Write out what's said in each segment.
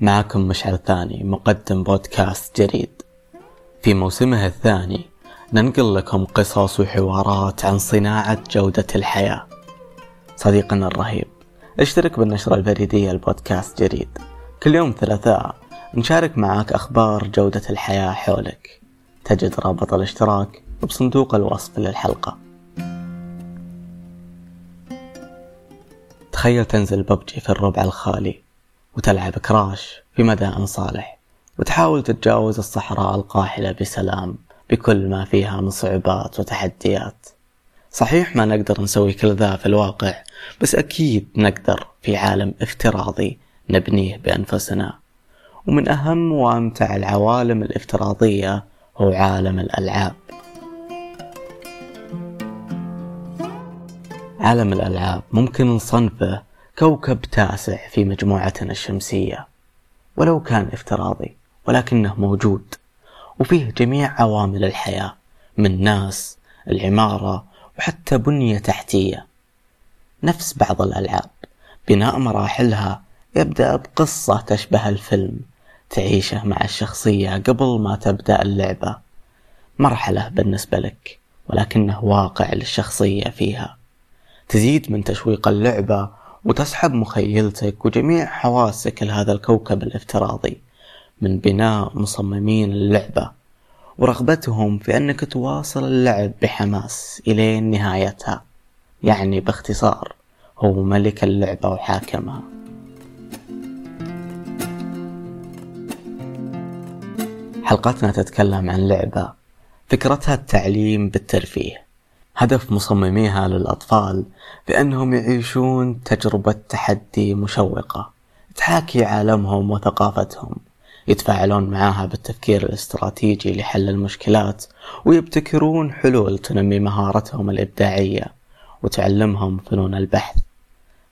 معكم مشعل ثاني مقدم بودكاست جريد في موسمه الثاني ننقل لكم قصص وحوارات عن صناعة جودة الحياة. صديقنا الرهيب اشترك بالنشرة البريدية البودكاست جريد كل يوم ثلاثاء نشارك معاك أخبار جودة الحياة حولك. تجد رابط الاشتراك بصندوق الوصف للحلقة. تخيل تنزل ببجي في الربع الخالي. وتلعب كراش في مدائن صالح وتحاول تتجاوز الصحراء القاحلة بسلام بكل ما فيها من صعوبات وتحديات. صحيح ما نقدر نسوي كل ذا في الواقع بس أكيد نقدر في عالم افتراضي نبنيه بأنفسنا. ومن أهم وأمتع العوالم الافتراضية هو عالم الألعاب. عالم الألعاب ممكن نصنفه كوكب تاسع في مجموعتنا الشمسية ولو كان افتراضي ولكنه موجود وفيه جميع عوامل الحياة من ناس العمارة وحتى بنية تحتية. نفس بعض الألعاب بناء مراحلها يبدأ بقصة تشبه الفيلم تعيشه مع الشخصية قبل ما تبدأ اللعبة. مرحلة بالنسبة لك ولكنه واقع للشخصية فيها. تزيد من تشويق اللعبة وتسحب مخيلتك وجميع حواسك لهذا الكوكب الافتراضي من بناء مصممين اللعبة ورغبتهم في أنك تواصل اللعب بحماس إلين نهايتها يعني باختصار هو ملك اللعبة وحاكمها. حلقتنا تتكلم عن لعبة فكرتها التعليم بالترفيه. هدف مصمميها للأطفال بأنهم يعيشون تجربة تحدي مشوقة تحاكي عالمهم وثقافتهم يتفاعلون معاها بالتفكير الاستراتيجي لحل المشكلات ويبتكرون حلول تنمي مهارتهم الإبداعية وتعلمهم فنون البحث.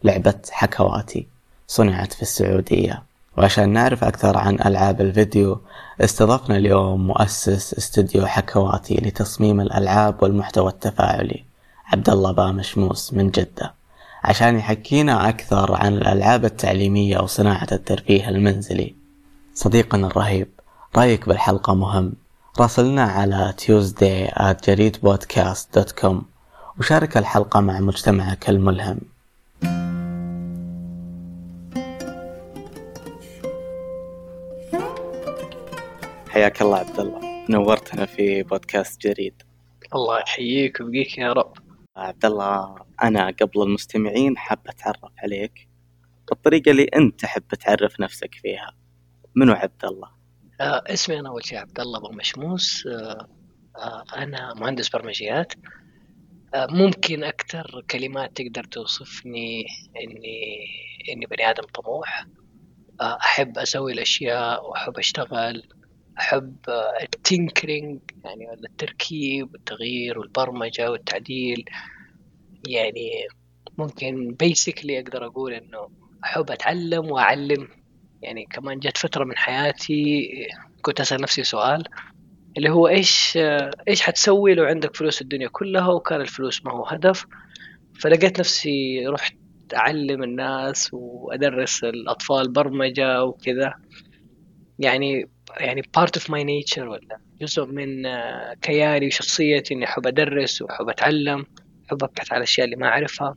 لعبة حكواتي صنعت في السعودية. وعشان نعرف أكثر عن ألعاب الفيديو استضفنا اليوم مؤسس استوديو حكواتي لتصميم الألعاب والمحتوى التفاعلي عبد الله بامشموس من جدة. عشان يحكينا أكثر عن الألعاب التعليمية وصناعة الترفيه المنزلي. صديقنا الرهيب رأيك بالحلقة مهم. راسلنا على tuesday at jareedpodcast.com وشارك الحلقة مع مجتمعك الملهم. حياك الله عبد الله. نورتنا في بودكاست جريد. الله يحييك ويبقيك يا رب. عبد الله أنا قبل المستمعين حاب أتعرف عليك بالطريقة اللي أنت تحب تعرف نفسك فيها. منو عبد الله؟ آه اسمي أنا أول شيء عبد الله أبو مشموس. آه آه أنا مهندس برمجيات. آه ممكن أكثر كلمات تقدر توصفني إني إني بني آدم طموح. آه أحب أسوي الأشياء وأحب أشتغل. أحب ال tinkering يعني التركيب والتغيير والبرمجة والتعديل. يعني ممكن basically أقدر أقول إنه أحب أتعلم وأعلم. يعني كمان جت فترة من حياتي كنت أسأل نفسي سؤال اللي هو إيش إيش حتسوي لو عندك فلوس الدنيا كلها وكان الفلوس ما هو هدف؟ فلقيت نفسي رحت أعلم الناس وأدرس الأطفال برمجة وكذا. يعني يعني part of my nature ولا جزء من كياني وشخصيتي إني أحب أدرس وأحب أتعلم أحب أبحث عن الاشياء اللي ما أعرفها.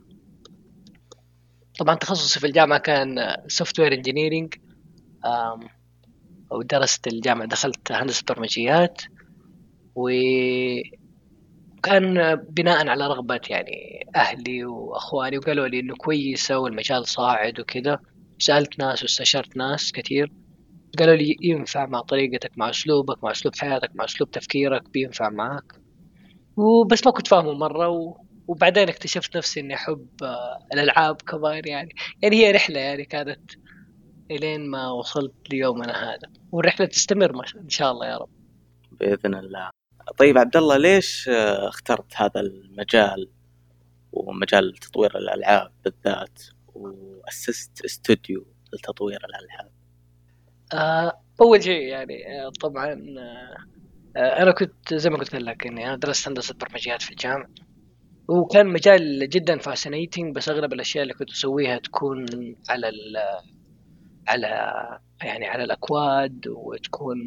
طبعا تخصصي في الجامعة كان software engineering ودرست الجامعة دخلت هندسة برمجيات وكان بناء على رغبة يعني أهلي وأخواني وقالوا لي إنه كويسة والمجال صاعد وكذا. سألت ناس واستشرت ناس كثير. قالوا لي ينفع مع طريقتك مع أسلوبك مع أسلوب حياتك مع أسلوب تفكيرك بينفع معك وبس ما كنت فاهمه مرة و... وبعدين اكتشفت نفسي إني أحب الألعاب كمان يعني. يعني هي رحلة يعني كانت إلين ما وصلت ليومنا هذا. والرحلة تستمر إن شاء الله يا رب. بإذن الله. طيب عبد الله ليش اخترت هذا المجال ومجال تطوير الألعاب بالذات وأسست استوديو لتطوير الألعاب؟ آه أول شيء يعني آه طبعا آه أنا كنت زي ما قلت لك إني أنا درست هندسة برمجيات في الجامعة وكان مجال جدا fascinating بس أغلب الأشياء اللي كنت أسويها تكون على على يعني على الأكواد وتكون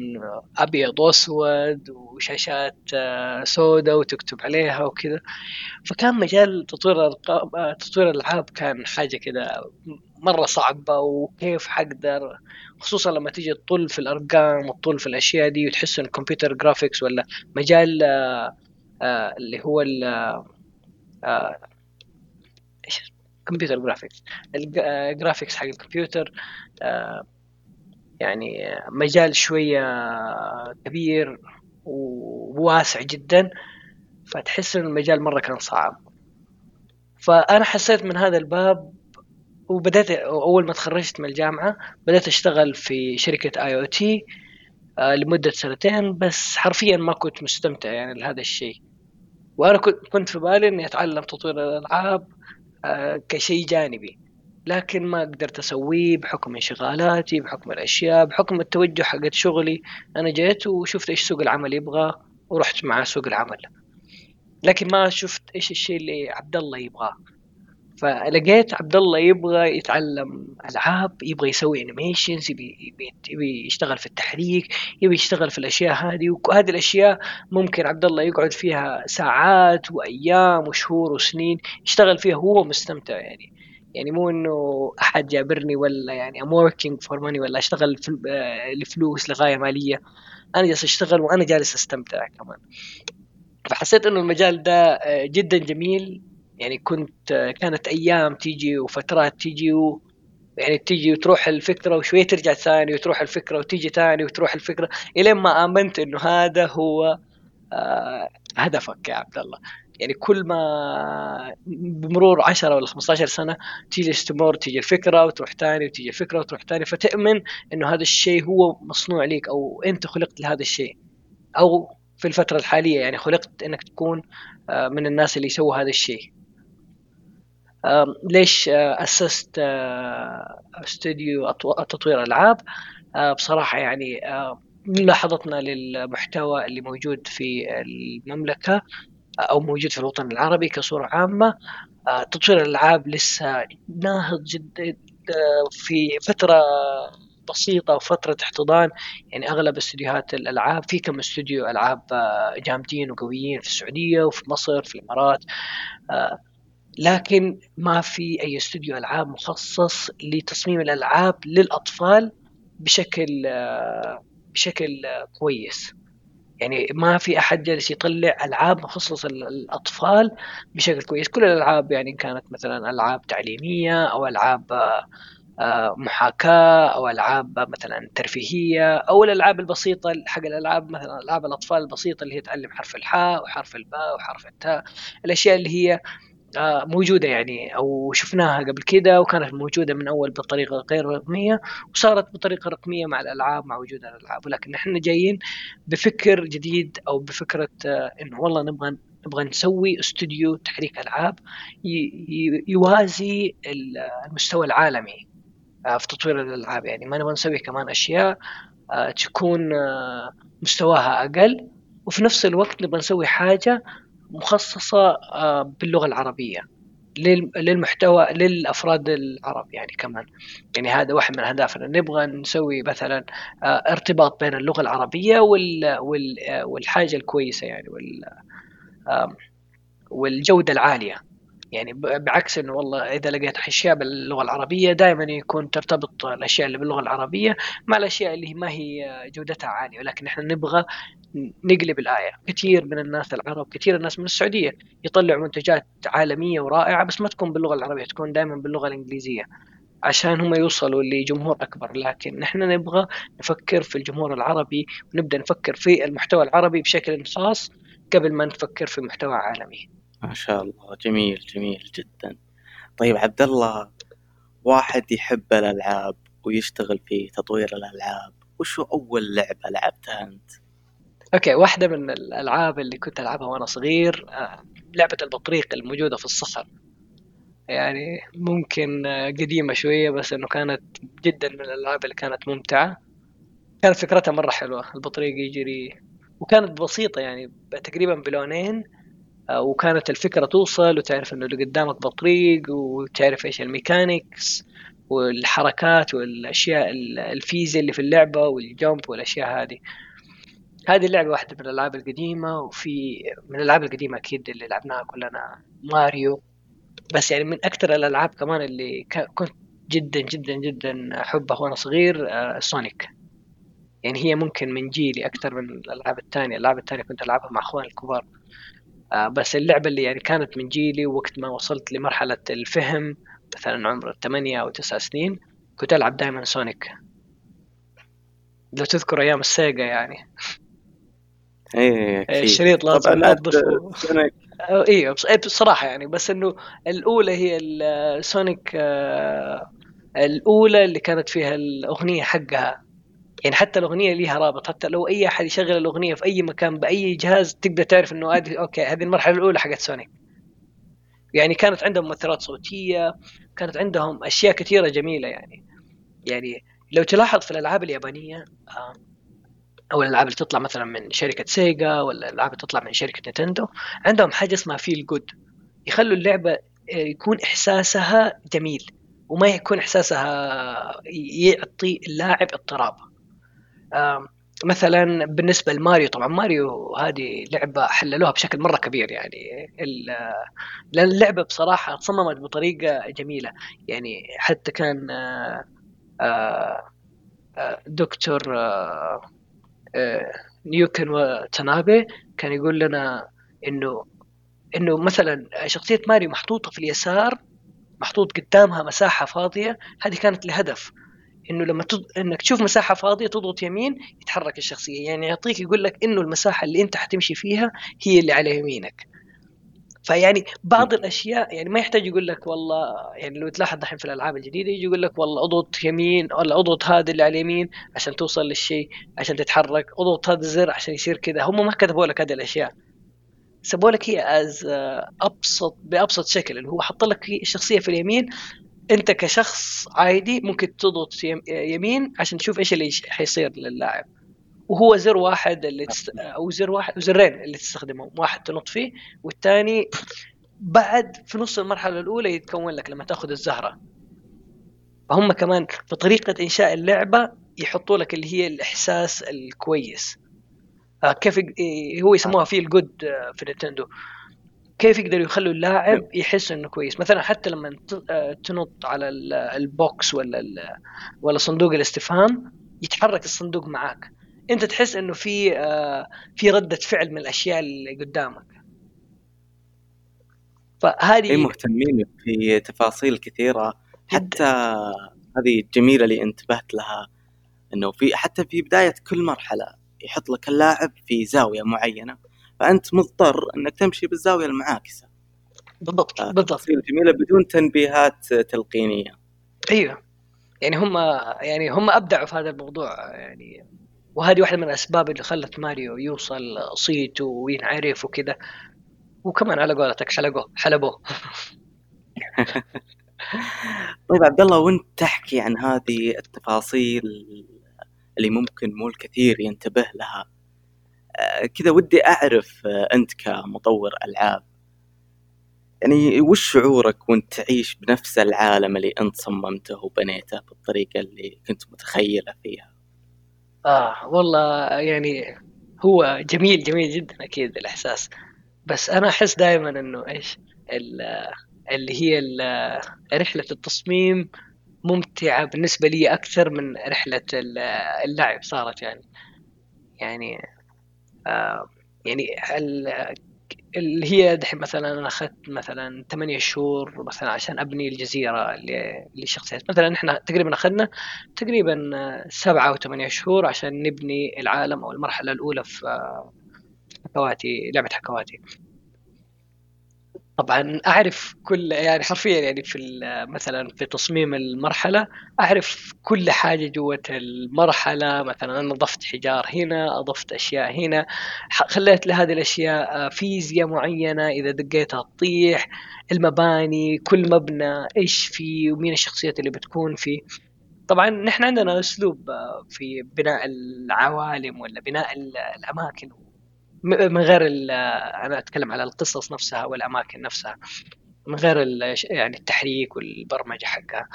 أبيض وأسود وشاشات آه، سوداء وتكتب عليها وكذا. فكان مجال تطوير تطوير الألعاب كان حاجة كذا مرة صعبة وكيف حقدر خصوصا لما تيجي تطل في الأرقام وتطل في الأشياء دي وتحس إن الكمبيوتر graphics ولا مجال آه، آه، اللي هو ال إيش كمبيوتر graphics ال graphics حق الكمبيوتر يعني مجال شوية كبير وواسع جدا فتحس إن المجال مرة كان صعب. فأنا حسيت من هذا الباب وبدأت أول ما تخرجت من الجامعة بدأت أشتغل في شركة IoT لمدة سنتين بس حرفيا ما كنت مستمتع يعني لهذا الشيء. وأنا كنت في بالي إني أتعلم تطوير الألعاب آه، كشيء جانبي لكن ما قدرت أسويه بحكم انشغالاتي بحكم الأشياء بحكم التوجه حقت شغلي. أنا جيت وشفت إيش سوق العمل يبغى ورحت مع سوق العمل. لكن ما شفت إيش الشيء اللي عبد الله يبغاه. فلقيت عبد الله يبغى يتعلم ألعاب يبغى يسوي انيميشنز يبي, يبي, يبي يشتغل في التحريك يبي يشتغل في الأشياء هذه. وهذه الأشياء ممكن عبد الله يقعد فيها ساعات وأيام وشهور وسنين يشتغل فيها هو مستمتع يعني. يعني مو إنه أحد جابرني ولا يعني I'm working for money ولا أشتغل آه، لفلوس لغاية مالية. أنا جالس أشتغل وأنا جالس أستمتع كمان. فحسيت إنه المجال ده آه، جدا جميل. يعني كنت آه، كانت أيام تيجي وفترات تيجي و يعني تيجي وتروح الفكرة وشوية ترجع ثاني وتروح الفكرة وتيجي ثاني وتروح الفكرة إلين ما آمنت إنه هذا هو هدفك يا عبد الله. يعني كل ما بمرور 10 ولا 15 سنة تيجي استمر تيجي الفكرة وتروح ثاني وتيجي الفكرة وتروح ثاني فتؤمن إنه هذا الشيء هو مصنوع لك أو أنت خلقت لهذا الشيء. أو في الفترة الحالية يعني خلقت إنك تكون آه، من الناس اللي يسووا هذا الشيء. ليش آه، أسست آه، استوديو تطوير ألعاب؟ بصراحة يعني ملاحظتنا للمحتوى اللي موجود في المملكة أو موجود في الوطن العربي كصورة عامة آه، تطوير الألعاب لسه ناهض جدا آه، في فترة بسيطة وفترة احتضان. يعني أغلب استديوهات الألعاب في كم استوديو ألعاب آه، جامدين وقويين في السعودية وفي مصر في الإمارات لكن ما في أي استوديو ألعاب مخصص لتصميم الألعاب للأطفال بشكل بشكل كويس. يعني ما في أحد جالس يطلع ألعاب مخصصة للأطفال بشكل كويس. كل الألعاب يعني كانت مثلا ألعاب تعليمية أو ألعاب آه، محاكاة أو ألعاب مثلا ترفيهية أو الألعاب البسيطة حق الألعاب مثلا ألعاب الأطفال البسيطة اللي هي تعلم حرف الحاء وحرف الباء وحرف التاء. الأشياء اللي هي موجودة يعني أو شفناها قبل كده وكانت موجودة من أول بطريقة غير رقمية وصارت بطريقة رقمية مع الألعاب مع وجود الألعاب. ولكن نحن جايين بفكر جديد أو بفكرة آه، إنه والله نبغى نبغى نسوي استوديو تحريك ألعاب يوازي المستوى العالمي آه، في تطوير الألعاب. يعني ما نبغى نسوي كمان أشياء تكون مستواها أقل وفي نفس الوقت نبغى نسوي حاجة مخصصة آه، باللغة العربية للمحتوى للأفراد العرب يعني كمان. يعني هذا واحد من أهدافنا. نبغى نسوي مثلا آه، ارتباط بين اللغة العربية وال آه، والحاجة الكويسة يعني وال والجودة العالية. يعني بعكس إنه والله إذا لقيت أشياء باللغة العربية دائما يكون ترتبط الأشياء اللي باللغة العربية مع الأشياء اللي ما هي جودتها عالية ولكن إحنا نبغى نقلب الآية. كثير من الناس العرب كثير الناس من السعودية يطلعوا منتجات عالمية ورائعة بس ما تكون باللغة العربية تكون دائما باللغة الإنجليزية عشان هم يوصلوا لجمهور أكبر. لكن نحن نبغى نفكر في الجمهور العربي ونبدأ نفكر في المحتوى العربي بشكل خاص قبل ما نفكر في محتوى عالمي. ما شاء الله. جميل جميل جدا. طيب عبد الله واحد يحب الألعاب ويشتغل في تطوير الألعاب وشو أول لعبة لعبتها أنت؟ أوكي واحدة من الألعاب اللي كنت ألعبها وأنا صغير آه، لعبة البطريق الموجودة في الصخر. يعني ممكن آه، قديمة شوية بس إنه كانت جدا من الألعاب اللي كانت ممتعة. كانت فكرتها مرة حلوة البطريق يجري. وكانت بسيطة يعني تقريبا بلونين. وكانت الفكرة توصل وتعرف إنه اللي قدامك بطريق وتعرف إيش ال mechanics والحركات والأشياء الفيزياء اللي في اللعبة وال jump والأشياء هذه. هذه اللعبة واحدة من الألعاب القديمة وفي من الألعاب القديمة أكيد اللي لعبناها كلنا ماريو. بس يعني من أكثر الألعاب كمان اللي كنت جدا جدا جدا أحبها وأنا صغير آه، سونيك. يعني هي ممكن من جيلي أكثر من الألعاب الثانية الألعاب الثانية كنت ألعبها مع أخواني الكبار. آه، بس اللعبة اللي يعني كانت من جيلي وقت ما وصلت لمرحلة الفهم مثلا عمر ثمانية أو تسعة سنين كنت ألعب دائما سونيك. لو تذكر أيام السيجا يعني. إيه الشريط لازم ننظفه أيوه بصراحة يعني بس إنه الأولى هي السونيك آه، الأولى اللي كانت فيها الأغنية حقها. يعني حتى الأغنية ليها رابط حتى لو أي أحد يشغل الأغنية في أي مكان بأي جهاز تقدر تعرف إنه هذه okay هذه المرحلة الأولى حقت سونيك يعني كانت عندهم مؤثرات صوتية كانت عندهم أشياء كثيرة جميلة يعني. يعني لو تلاحظ في الألعاب اليابانية آه، أو الألعاب اللي تطلع مثلا من شركة سيجا ولا الألعاب اللي تطلع من شركة نينتندو عندهم حاجة اسمها feel good يخلوا اللعبة يكون إحساسها جميل وما يكون إحساسها يعطي اللاعب اضطراب. مثلا بالنسبة لماريو طبعا ماريو هذه لعبة حللوها بشكل مرة كبير يعني. لأن اللعبة بصراحة تصممت بطريقة جميلة. يعني حتى كان آه، آه، دكتور آه، نيوكن وتنابي كان يقول لنا إنه إنه مثلا شخصية ماريو محطوطة في اليسار محطوط قدامها مساحة فاضية هذه كانت لهدف. إنه لما تض... إنك تشوف مساحة فاضية تضغط يمين يتحرك الشخصية. يعني يعطيك يقول لك إنه المساحة اللي أنت حتمشي فيها هي اللي على يمينك. فيعني بعض الأشياء يعني ما يحتاج يقول لك والله يعني لو تلاحظ دحين في الألعاب الجديدة يجي يقول لك والله أضغط يمين ولا أضغط هذا اللي على اليمين عشان توصل للشيء عشان تتحرك أضغط هذا الزر عشان يصير كذا. هم ما كتبوا لك هذه الأشياء. سبوا لك هي از أبسط بأبسط شكل اللي هو حط لك الشخصية في اليمين انت كشخص عادي ممكن تضغط يمين عشان تشوف إيش اللي حيصير للاعب. وهو زر واحد اللي تست... أو زر واحد وزرين اللي تستخدمهم. واحد تنط فيه والثاني بعد في نص المرحلة الأولى يتكون لك لما تأخذ الزهرة. فهم كمان في طريقة إنشاء اللعبة يحطوا لك اللي هي الإحساس الكويس. آه كيف هو يسموها feel good آه، في نينتندو كيف يقدروا يخلوا اللاعب يحس إنه كويس؟ مثلا حتى لما آه، تنط على ال box ولا ولا صندوق الاستفهام يتحرك الصندوق معاك. أنت تحس إنه في آه في ردة فعل من الأشياء اللي قدامك. فهذه اي مهتمين في تفاصيل كثيرة. حتى هذه الجميلة اللي انتبهت لها إنه في حتى في بداية كل مرحلة يحط لك اللاعب في زاوية معينة. فأنت مضطر إنك تمشي بالزاوية المعاكسة. بالضبط بالضبط. جميلة بدون تنبيهات تلقينية. أيوه. يعني هم يعني هم أبدعوا في هذا الموضوع يعني وهذه واحدة من الأسباب اللي خلت ماريو يوصل صيته وينعرف وكذا. وكمان على قولتك حلقوه حلبوه. طيب عبد الله وانت تحكي عن هذه التفاصيل اللي ممكن مو الكثير ينتبه لها. آه، كذا ودي أعرف آه، أنت كمطور ألعاب يعني وش شعورك وأنت تعيش بنفس العالم اللي أنت صممته وبنيته بالطريقة اللي كنت متخيلة فيها؟ آه والله يعني هو جميل جميل جدا أكيد الإحساس. بس أنا أحس دائما إنه إيش اللي هي رحلة التصميم ممتعة بالنسبة لي أكثر من رحلة اللعب صارت يعني. يعني آه يعني اللي هي دحين مثلا أنا أخذت مثلا ثمانية شهور مثلا عشان أبني الجزيرة للشخصيات مثلا إحنا تقريبا أخذنا تقريبا سبعة أو ثمانية شهور عشان نبني العالم أو المرحلة الأولى في حكواتي لعبة حكواتي. طبعا أعرف كل يعني حرفيا يعني في مثلا في تصميم المرحلة أعرف كل حاجة جوة المرحلة. مثلا أنا اضفت حجار هنا أضفت أشياء هنا خليت لهذه الأشياء فيزياء معينة إذا دقيتها تطيح المباني كل مبنى إيش فيه ومين الشخصيات اللي بتكون فيه. طبعا نحن عندنا أسلوب في بناء العوالم ولا بناء الأماكن من غير أنا أتكلم على القصص نفسها والأماكن نفسها. من غير يعني التحريك والبرمجة حقها.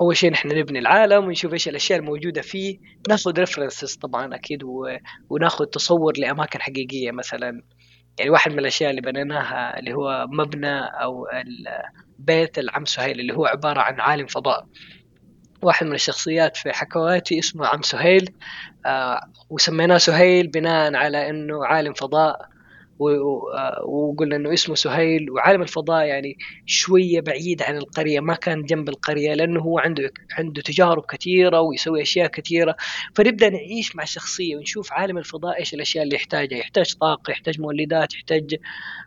أول شيء نحن نبني العالم ونشوف إيش الأشياء الموجودة فيه. ناخذ ريفرنسز طبعا أكيد وناخذ تصور لأماكن حقيقية مثلا. يعني واحد من الأشياء اللي بنيناها اللي هو مبنى أو بيت العم سهيل اللي هو عبارة عن عالم فضاء. واحد من الشخصيات في حكواتي اسمه عم سهيل. آه وسميناه سهيل بناء على إنه عالم فضاء وقلنا إنه اسمه سهيل. وعالم الفضاء يعني شوية بعيد عن القرية ما كان جنب القرية لأنه هو عنده عنده تجارب كثيرة ويسوي أشياء كثيرة. فنبدأ نعيش مع الشخصيه ونشوف عالم الفضاء إيش الأشياء اللي يحتاجها. يحتاج طاقة يحتاج مولدات يحتاج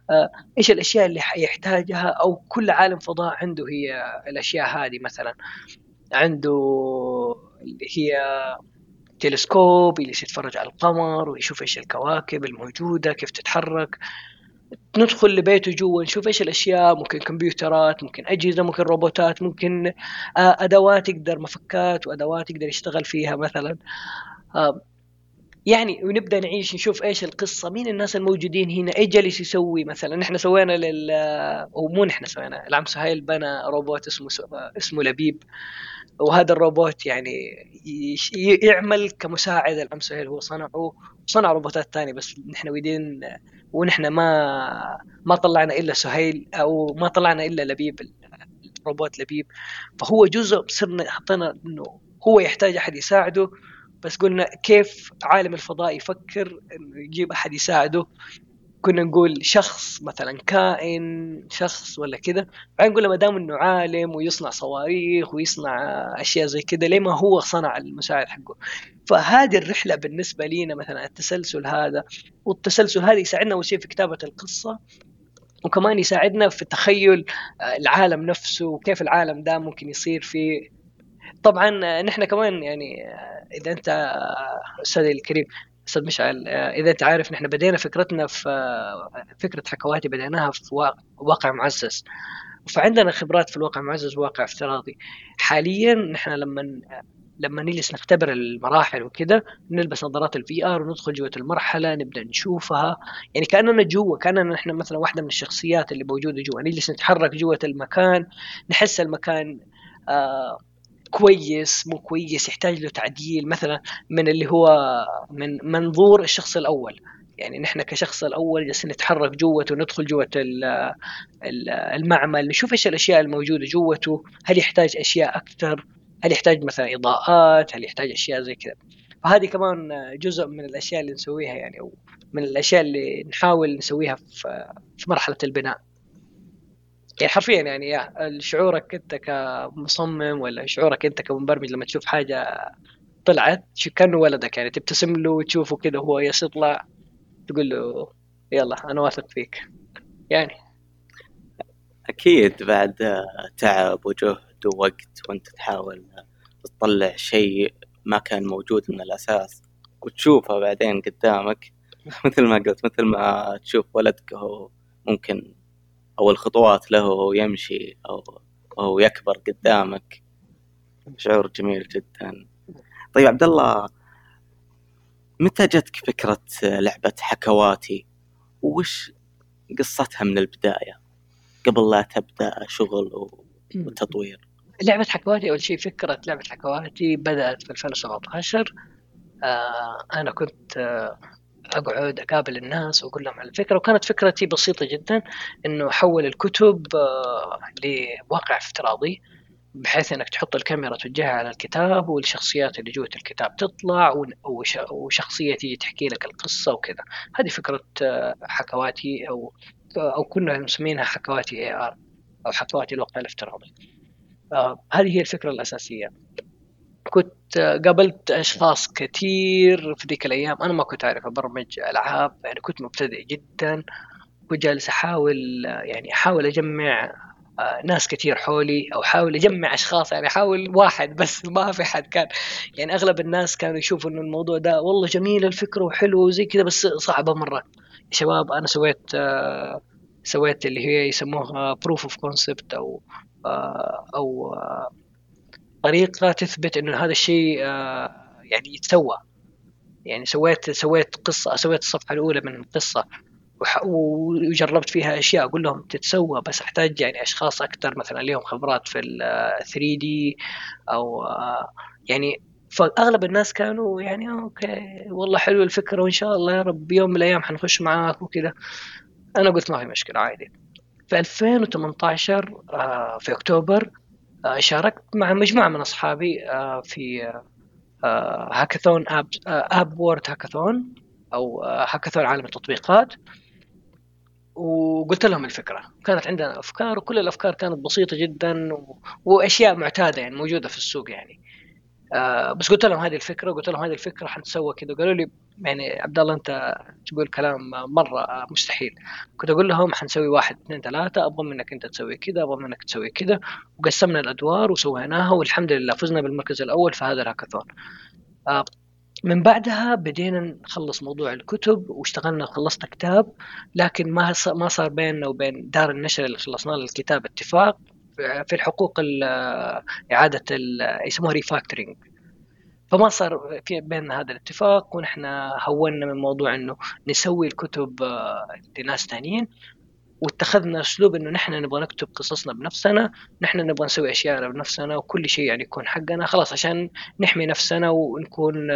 آه، إيش الأشياء اللي يحتاجها أو كل عالم فضاء عنده هي الأشياء هذه مثلا. عنده اللي هي تلسكوب يجلس يتفرج على القمر ويشوف إيش الكواكب الموجودة كيف تتحرك. ندخل لبيته جوا نشوف إيش الأشياء ممكن كمبيوترات ممكن أجهزة ممكن روبوتات ممكن آه، أدوات يقدر مفكات وأدوات يقدر يشتغل فيها مثلا. آه، يعني ونبدا نعيش نشوف إيش القصة مين الناس الموجودين هنا إيش جالس يسوي مثلا. نحن سوينا لل أو مو نحن سوينا العم سهيل بنى روبوت اسمه اسمه لبيب. وهذا الروبوت يعني يعمل كمساعد العم سهيل. هو صنعه وصنع روبوتات ثانية بس نحن ويدين ونحن ما ما طلعنا إلا سهيل أو ما طلعنا إلا لبيب الروبوت لبيب. فهو جزء صرنا حطينا إنه هو يحتاج أحد يساعده. بس قلنا كيف عالم الفضاء يفكر إنه يجيب أحد يساعده. كنا نقول شخص مثلا كائن شخص ولا كذا بعدين نقول ما دام إنه عالم ويصنع صواريخ ويصنع أشياء زي كذا ليه ما هو صنع المساعد حقه؟ فهذه الرحلة بالنسبة لينا مثلا التسلسل هذا. والتسلسل هذا يساعدنا أول شيء في كتابة القصة وكمان يساعدنا في تخيل العالم نفسه وكيف العالم ده ممكن يصير في. طبعا نحن كمان يعني إذا أنت أستاذي الكريم أستاذ مشعل إذا انت عارف نحن بدينا فكرتنا في فكرة حكواتي بديناها في واقع معزز. فعندنا خبرات في الواقع المعزز وواقع افتراضي. حاليا نحن لما لما نجلس نختبر المراحل وكذا نلبس نظارات ال VR وندخل جوة المرحلة نبدأ نشوفها. يعني كأننا جوا كأننا نحن مثلا واحدة من الشخصيات اللي موجودة جوا. نجلس نتحرك جوة المكان نحس المكان آه كويس مو كويس يحتاج له تعديل مثلا من اللي هو من منظور الشخص الأول. يعني نحن كشخص الأول جالسين نتحرك جوته ندخل جوة المعمل نشوف إيش الأشياء الموجودة جوته هل يحتاج أشياء أكثر؟ هل يحتاج مثلا إضاءات؟ هل يحتاج أشياء زي كذا؟ فهذه كمان جزء من الأشياء اللي نسويها يعني أو من الأشياء اللي نحاول نسويها في مرحلة البناء. يعني حرفيا يعني شعورك أنت كمصمم ولا شعورك أنت كمبرمج لما تشوف حاجة طلعت كأنه ولدك يعني تبتسم له وتشوفه كذا وهو يطلع تقول له يلا أنا واثق فيك. يعني أكيد بعد تعب وجهد ووقت وأنت تحاول تطلع شيء ما كان موجود من الأساس وتشوفه بعدين قدامك مثل ما قلت مثل ما تشوف ولدك هو ممكن أو الخطوات له وهو يمشي أو وهو يكبر قدامك. شعور جميل جدا. طيب عبد الله متى جتك فكرة لعبة حكواتي؟ وش قصتها من البداية؟ قبل لا تبدأ شغل وتطوير. لعبة حكواتي أول شيء فكرة لعبة حكواتي بدأت في 2017 آه أنا كنت آه أقعد أقابل الناس وأقول لهم على الفكرة وكانت فكرتي بسيطة جدا إنه أحول الكتب آه، لواقع افتراضي بحيث إنك تحط الكاميرا توجهها على الكتاب والشخصيات اللي جوة الكتاب تطلع وشخصية تيجي تحكي لك القصة وكذا. هذه فكرة آه، حكواتي أو أو كنا مسمينها حكواتي اي ار أو حكواتي الواقع الافتراضي. آه، هذه هي الفكرة الأساسية. كنت قابلت أشخاص كثير في ذيك الأيام. أنا ما كنت أعرف ابرمج ألعاب يعني كنت مبتدئ جدا كنت جالس أحاول يعني أحاول أجمع آه، ناس كثير حولي أو أحاول أجمع أشخاص يعني أحاول واحد بس ما في حد كان. يعني أغلب الناس كانوا يشوفوا إنه الموضوع ده والله جميل الفكرة وحلو وزي كذا بس صعبة مرة. يا شباب أنا سويت آه، سويت اللي هي يسموها proof of concept أو آه، أو طريقه تثبت إنه هذا الشيء آه، يعني يتسوى. يعني سويت سويت قصة سويت الصفحة الأولى من القصة وجربت فيها أشياء أقول لهم تتسوى بس أحتاج يعني أشخاص أكثر مثلا لهم خبرات في ال 3D أو يعني فاغلب الناس كانوا يعني okay والله حلو الفكرة وإن شاء الله يا رب يوم من الأيام حنخش معاك وكذا. أنا قلت ما في مشكلة عادي. في 2018 آه، في أكتوبر آه، شاركت مع مجموعة من أصحابي آه، في هاكاثون app app world hackathon أو هاكاثون عالم التطبيقات وقلت لهم الفكرة كانت عندنا أفكار وكل الأفكار كانت بسيطة جدا. وأشياء معتادة يعني موجودة في السوق يعني آه بس قلت لهم هذه الفكرة قلت لهم هذه الفكرة حنتسوى كذا. قالوا لي يعني عبد الله أنت تقول كلام مرة مستحيل. كنت أقول لهم حنسوي واحد اثنين ثلاثة. أبغى منك أنت تسوي كذا أبغى منك تسوي كذا. وقسمنا الأدوار وسويناها والحمد لله فزنا بالمركز الأول في هذا الهاكاثون. آه من بعدها بدينا نخلص موضوع الكتب واشتغلنا خلصنا كتاب لكن ما ما صار بيننا وبين دار النشر اللي خلصنا الكتاب اتفاق. في الحقوق إعادة يسموها ريفاكتورينج فما صار في بيننا هذا الاتفاق ونحن هونا من موضوع إنه نسوي الكتب لناس ثانيين واتخذنا أسلوب إنه نحن نبغى نكتب قصصنا بنفسنا نحن نبغى نسوي اشياءنا بنفسنا وكل شيء يعني يكون حقنا خلاص عشان نحمي نفسنا ونكون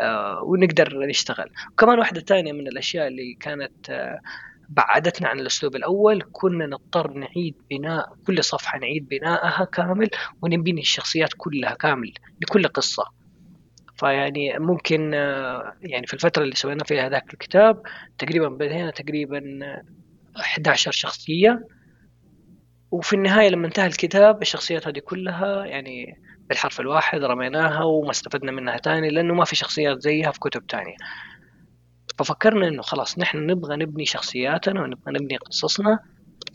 آه، ونقدر نشتغل. وكمان واحدة ثانية من الأشياء اللي كانت آه بعدتنا عن الأسلوب الأول كنا نضطر نعيد بناء كل صفحة نعيد بنائها كامل ونبني الشخصيات كلها كامل لكل قصة. فيعني ممكن آه، يعني في الفترة اللي سوينا فيها ذاك الكتاب تقريبا بدينا تقريبا 11 شخصية. وفي النهاية لما انتهى الكتاب الشخصيات هذه كلها يعني بالحرف الواحد رميناها وما استفدنا منها تاني لأنه ما في شخصيات زيها في كتب تانية. ففكرنا إنه خلاص نحن نبغى نبني شخصياتنا ونبغى نبني قصصنا.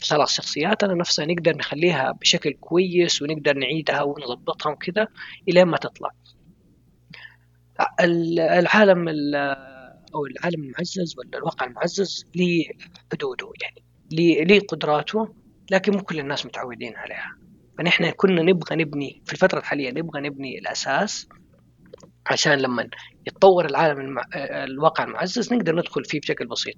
خلاص شخصياتنا نفسها نقدر نخليها بشكل كويس ونقدر نعيدها ونظبطها وكذا الين ما تطلع. العالم أو العالم المعزز ولا الواقع المعزز ليه حدوده يعني ليه قدراته لكن مو كل الناس متعودين عليها. فنحن كنا نبغى نبني في الفترة الحالية نبغى نبني الأساس عشان لما يتطور العالم المع... الواقع المعزز نقدر ندخل فيه بشكل بسيط.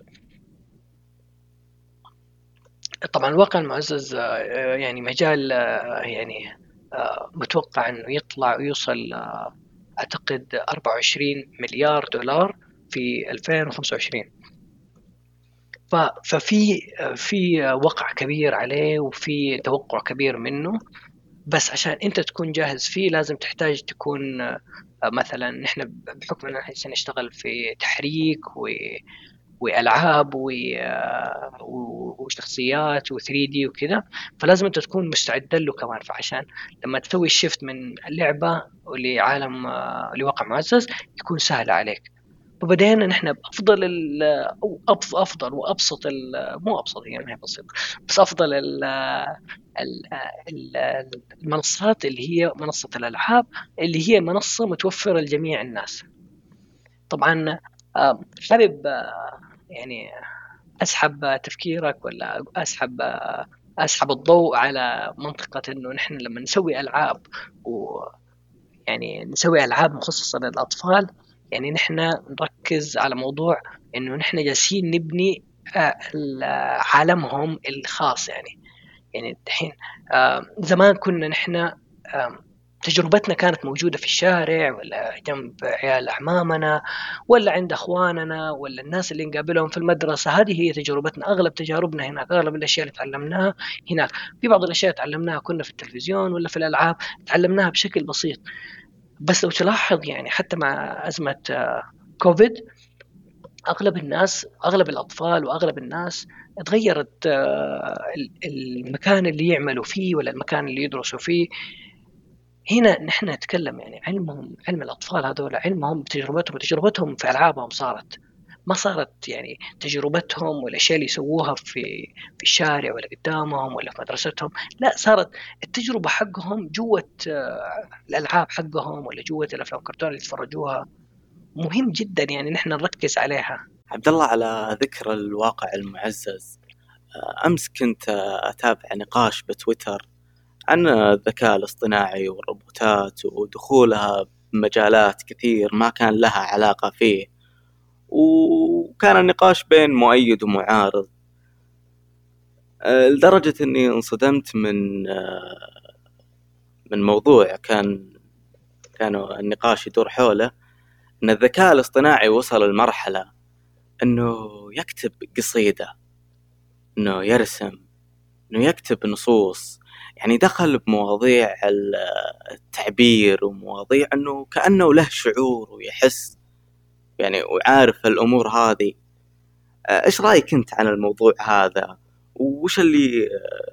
طبعا الواقع المعزز آه، يعني مجال آه، يعني آه، متوقع إنه يطلع ويوصل أعتقد 24 مليار دولار في 2025 ففي في وقع كبير عليه وفي توقع كبير منه. بس عشان أنت تكون جاهز فيه لازم تحتاج تكون مثلا نحن بحكم ان إحنا نشتغل في تحريك و وألعاب و... وشخصيات و3 دي وكذا فلازم أنت تكون مستعد له كمان. فعشان لما تسوي الشيفت من اللعبه لعالم لواقع معزز يكون سهل عليك. فبدينا نحن بأفضل أو أفضل وأبسط مو أبسط يعني هي بسيط بس أفضل ال المنصات اللي هي منصة الألعاب اللي هي منصة متوفرة لجميع الناس. طبعا حابب يعني أسحب تفكيرك ولا أسحب أسحب الضوء على منطقة إنه نحن لما نسوي ألعاب و يعني نسوي ألعاب مخصصة للأطفال يعني نحن نركز على موضوع إنه نحن جالسين نبني آه، عالمهم الخاص يعني. يعني الحين آه، زمان كنا نحن تجربتنا كانت موجودة في الشارع ولا جنب عيال أعمامنا ولا عند أخواننا ولا الناس اللي نقابلهم في المدرسة. هذه هي تجربتنا. أغلب تجاربنا هناك أغلب الأشياء اللي تعلمناها هناك. في بعض الأشياء تعلمناها كنا في التلفزيون ولا في الألعاب تعلمناها بشكل بسيط. بس لو تلاحظ يعني حتى مع أزمة آه، كوفيد أغلب الناس أغلب الأطفال وأغلب الناس تغيرت آه، المكان اللي يعملوا فيه ولا المكان اللي يدرسوا فيه. هنا نحن نتكلم يعني علمهم علم الأطفال هذول علمهم تجربتهم وتجربتهم في ألعابهم صارت. ما صارت يعني تجربتهم والاشياء اللي يسووها في في الشارع ولا قدامهم ولا في مدرستهم. لا صارت التجربة حقهم جوة آه، الألعاب حقهم ولا جوة الأفلام الكرتون اللي يتفرجوها. مهم جدا يعني نحن نركز عليها. عبد الله على ذكر الواقع المعزز آه، أمس كنت أتابع نقاش بتويتر عن الذكاء الاصطناعي والروبوتات ودخولها بمجالات كثير ما كان لها علاقة فيه. وكان النقاش بين مؤيد ومعارض. لدرجة إني انصدمت من من موضوع كان كان النقاش يدور حوله. إن الذكاء الاصطناعي وصل لمرحلة إنه يكتب قصيدة إنه يرسم إنه يكتب نصوص. يعني دخل بمواضيع التعبير ومواضيع إنه كأنه له شعور ويحس يعني وعارف الأمور هذه. إيش رأيك أنت عن الموضوع هذا؟ وش اللي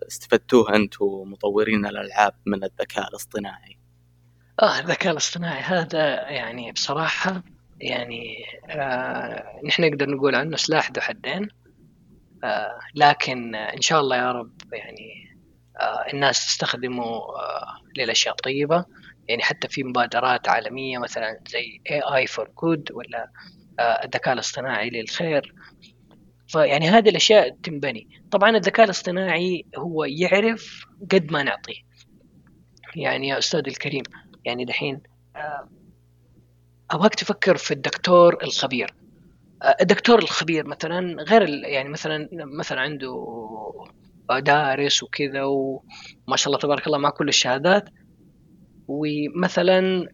استفدتوه أنتم مطورين الألعاب من الذكاء الاصطناعي؟ آه الذكاء الاصطناعي هذا يعني بصراحة يعني آه نحن نقدر نقول عنه سلاح ذو حدين آه لكن إن شاء الله يا رب يعني آه الناس تستخدمه آه للأشياء الطيبة. يعني حتى في مبادرات عالمية مثلا زي اي فور جود ولا آه الذكاء الاصطناعي للخير. فيعني هذه الأشياء تنبني. طبعا الذكاء الاصطناعي هو يعرف قد ما نعطيه. يعني يا أستاذ الكريم يعني دحين آه أبغاك تفكر في الدكتور الخبير. الدكتور الخبير مثلا غير يعني مثلا مثلا عنده دارس وكذا وما شاء الله تبارك الله مع كل الشهادات. ومثلا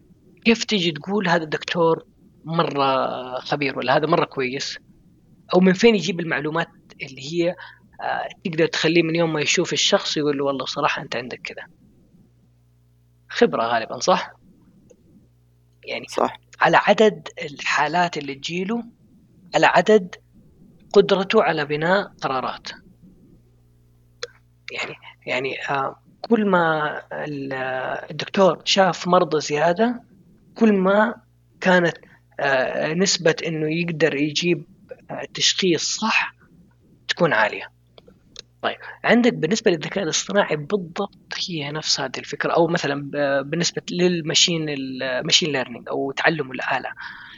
كيف تيجي تقول هذا الدكتور مرة خبير ولا هذا مرة كويس؟ أو من فين يجيب المعلومات اللي هي تقدر تخليه من يوم ما يشوف الشخص يقول له والله صراحة أنت عندك كذا. خبرة غالبا صح؟ يعني صح. على عدد الحالات اللي تجيله على عدد قدرته على بناء قرارات. يعني يعني آه كل ما الدكتور شاف مرضى زيادة كل ما كانت آه نسبة إنه يقدر يجيب آه تشخيص صح تكون عالية. طيب عندك بالنسبة للذكاء الاصطناعي بالضبط هي نفس هذه الفكرة أو مثلا بالنسبة للمشين المشين ليرنينج أو تعلم الآلة.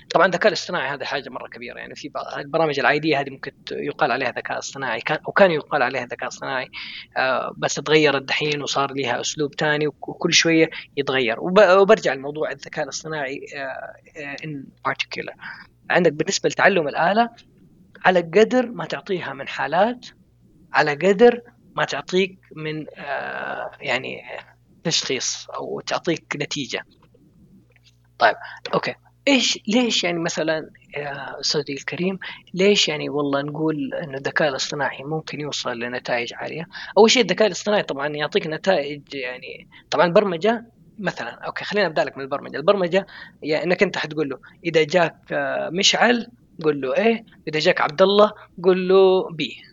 طبعا الذكاء الاصطناعي هذا حاجة مرة كبيرة يعني في البرامج العادية هذه ممكن يقال عليها ذكاء اصطناعي كان أو كان يقال عليها ذكاء اصطناعي آه بس تغيرت دحين وصار لها أسلوب ثاني وكل شوية يتغير. وبرجع لموضوع الذكاء الاصطناعي ان آه عندك بالنسبة لتعلم الآلة على قدر ما تعطيها من حالات على قدر ما تعطيك من آه يعني تشخيص أو تعطيك نتيجة. طيب okay. إيش ليش يعني مثلا يا أستاذي الكريم ليش يعني والله نقول ان الذكاء الاصطناعي ممكن يوصل لنتائج عالية؟ أول شيء الذكاء الاصطناعي طبعا يعطيك نتائج يعني طبعا البرمجة مثلا okay خلينا أبدأ لك من البرمجة. البرمجة يعني إنك أنت حتقول له إذا جاك مشعل قول له A. إذا جاك عبد الله قول له B.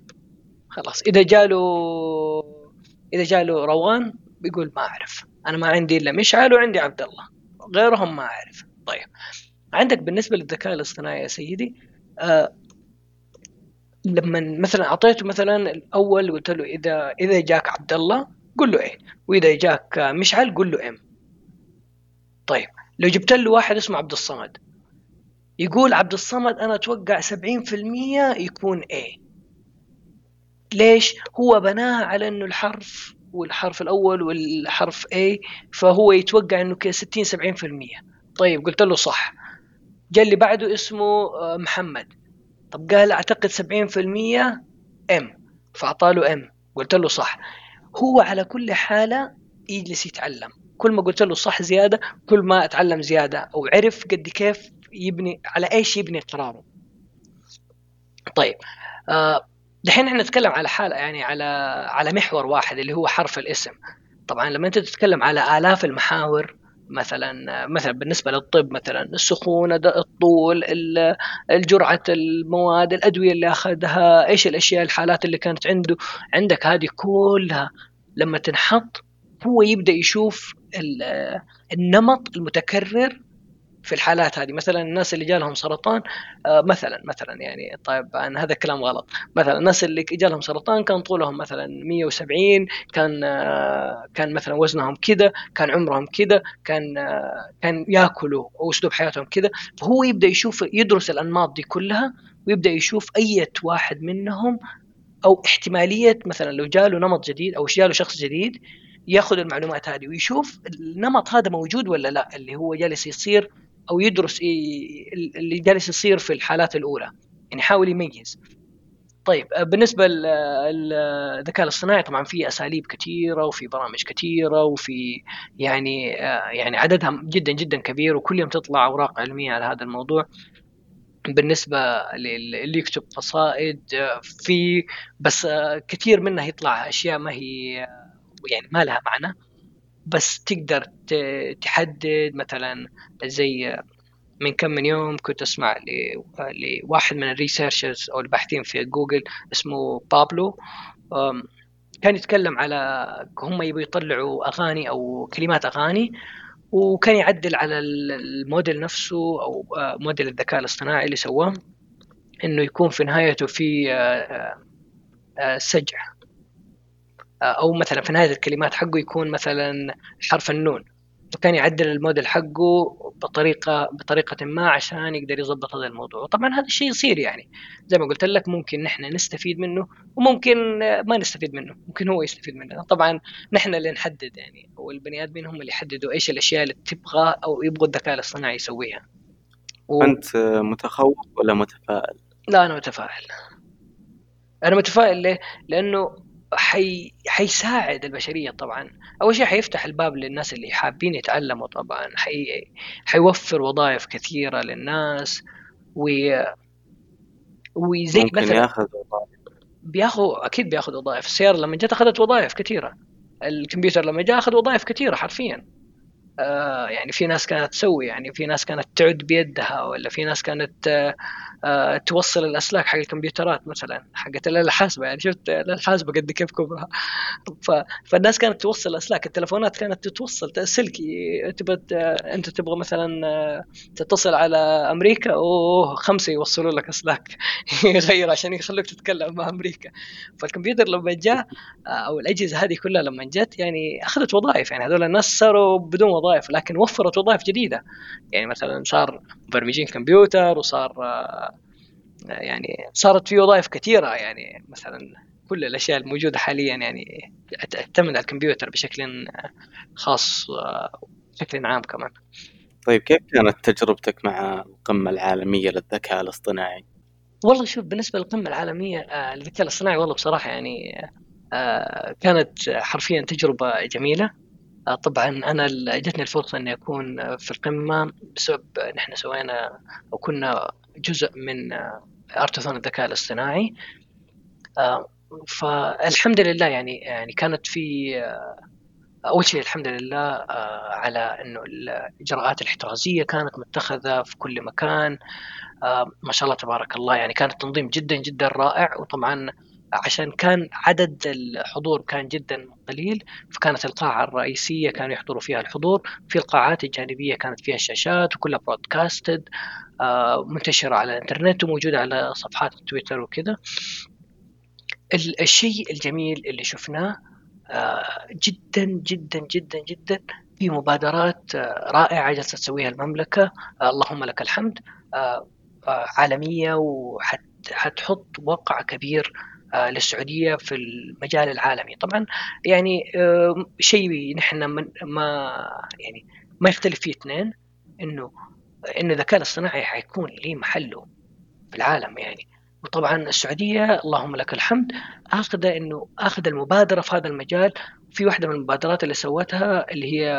خلاص. إذا جاله إذا جاله روان بيقول ما أعرف. أنا ما عندي إلا مشعل وعندي عبد الله غيرهم ما أعرف. طيب. عندك بالنسبة للذكاء الاصطناعي يا سيدي آه لما مثلا أعطيته مثلا الأول قلت له إذا إذا جاك عبد الله قول له إيه. وإذا جاك مشعل قول له إم. طيب. لو جبت له واحد اسمه عبد الصمد يقول عبد الصمد أنا أتوقع 70% يكون إيه. ليش؟ هو بناها على إنه الحرف والحرف الأول والحرف A فهو يتوقع إنه كذا 60 70% طيب قلت له صح. جاء اللي بعده اسمه محمد. طب قال أعتقد 70% ام فاعطاه له ام قلت له صح. هو على كل حالة يجلس يتعلم. كل ما قلت له صح زيادة كل ما أتعلم زيادة أو عرف قد كيف يبني على إيش يبني قراره. طيب آه دحين إحنا نتكلم على حالة يعني على على محور واحد اللي هو حرف الاسم. طبعا لما أنت تتكلم على آلاف المحاور مثلا مثلا بالنسبة للطب مثلا السخونة الطول الجرعة المواد الأدوية اللي أخذها إيش الأشياء الحالات اللي كانت عنده. عندك هذه كلها لما تنحط هو يبدأ يشوف النمط المتكرر في الحالات هذه. مثلا الناس اللي جالهم سرطان آه مثلا مثلا يعني طيب أنا هذا كلام غلط. مثلا الناس اللي جالهم سرطان كان طولهم مثلا 170 كان آه كان مثلا وزنهم كذا كان عمرهم كذا كان آه كان ياكلوا واسلوب حياتهم كذا فهو يبدأ يشوف يدرس الأنماط دي كلها ويبدأ يشوف أي واحد منهم أو احتمالية مثلا لو جاله نمط جديد أو جاله شخص جديد ياخذ المعلومات هذه ويشوف النمط هذا موجود ولا لا اللي هو جالس يصير أو يدرس اللي جالس يصير في الحالات الأولى. يعني يحاول يميز. طيب آه، بالنسبة للذكاء الاصطناعي طبعا في أساليب كثيره وفي برامج كثيره وفي يعني آه، يعني عددها جدا جدا كبير وكل يوم تطلع أوراق علمية على هذا الموضوع. بالنسبة اللي يكتب قصائد آه، في بس كثير منها يطلع أشياء ما هي يعني ما لها معنى. بس تقدر تحدد مثلا زي من كم من يوم كنت أسمع لواحد من ال researchers أو الباحثين في جوجل اسمه بابلو. كان يتكلم على هم يبغوا يطلعوا أغاني أو كلمات أغاني وكان يعدل على الموديل نفسه أو آه، موديل الذكاء الاصطناعي اللي سواه إنه يكون في نهايته في آه، آه، سجع. أو مثلا في نهاية الكلمات حقه يكون مثلا حرف النون. وكان يعدل الموديل حقه بطريقة بطريقة ما عشان يقدر يضبط هذا الموضوع. وطبعا هذا الشيء يصير يعني. زي ما قلت لك ممكن نحن نستفيد منه وممكن ما نستفيد منه ممكن هو يستفيد منه. طبعا نحن اللي نحدد يعني والبني آدمين هم اللي يحددوا إيش الأشياء اللي تبغى أو يبغوا الذكاء الاصطناعي يسويها. و... أنت متخوف ولا متفائل؟ لا أنا متفائل. أنا متفائل ليه؟ لأنه حي... حيساعد البشرية طبعا. أول شيء حيفتح الباب للناس اللي حابين يتعلموا طبعا. حي... حيوفر وظائف كثيرة للناس و وزي ممكن مثلا ياخذ وظائف. بياخذ أكيد بياخذ وظائف. السيارة لما جت أخذت وظائف كثيرة. الكمبيوتر لما جاء أخذ وظائف كثيرة حرفيا. آه يعني في ناس كانت تسوي يعني في ناس كانت تعد بيدها ولا في ناس كانت آه آه، توصل الأسلاك حق الكمبيوترات مثلا حقت الحاسبه يعني شفت الحاسبه قد كيف كبرها. فالناس كانت توصل الأسلاك التلفونات كانت تتوصل سلكي تبغى أنت تبغى مثلا تتصل على أمريكا أوه خمسة يوصلوا لك أسلاك يغير عشان يخلوك تتكلم مع أمريكا. فالكمبيوتر لما جاء أو الأجهزة هذه كلها لما جت يعني أخذت وظائف يعني هذول الناس صاروا بدون وظائف. لكن وفرت وظائف جديدة. يعني مثلا صار مبرمجين كمبيوتر وصار يعني صارت في وظائف كثيرة. يعني مثلا كل الأشياء الموجودة حاليا يعني تعتمد على الكمبيوتر بشكل خاص بشكل عام كمان. طيب كيف كانت تجربتك مع القمة العالمية للذكاء الاصطناعي؟ والله شوف بالنسبة للقمة العالمية آه، للذكاء الاصطناعي والله بصراحة يعني آه، كانت حرفيا تجربة جميلة. آه، طبعا أنا جتني الفرصة إني أكون في القمة بسبب نحن سوينا أو كنا جزء من ارتثون الذكاء الاصطناعي. آه، فالحمد لله يعني يعني كانت في آه، أول شيء الحمد لله آه، على إنه الإجراءات الاحترازية كانت متخذة في كل مكان. ما شاء الله تبارك الله يعني كان التنظيم جدا جدا رائع. وطبعا عشان كان عدد الحضور كان جدا قليل فكانت القاعة الرئيسية كانوا يحضروا فيها الحضور. في القاعات الجانبية كانت فيها شاشات وكلها برودكاستد آه، منتشرة على الإنترنت وموجودة على صفحات تويتر وكذا. الشيء الجميل اللي شفناه آه، جدا جدا جدا جدا في مبادرات آه، رائعة جالسة تسويها المملكة. اللهم لك الحمد. عالمية وحتحط وقع كبير للسعودية في المجال العالمي. طبعا يعني شيء نحن ما يعني ما يختلف فيه اثنين إنه إنه الذكاء الاصطناعي حيكون له محله في العالم يعني. وطبعا السعودية اللهم لك الحمد آخذ إنه آخذ المبادرة في هذا المجال. في واحدة من المبادرات اللي سوتها اللي هي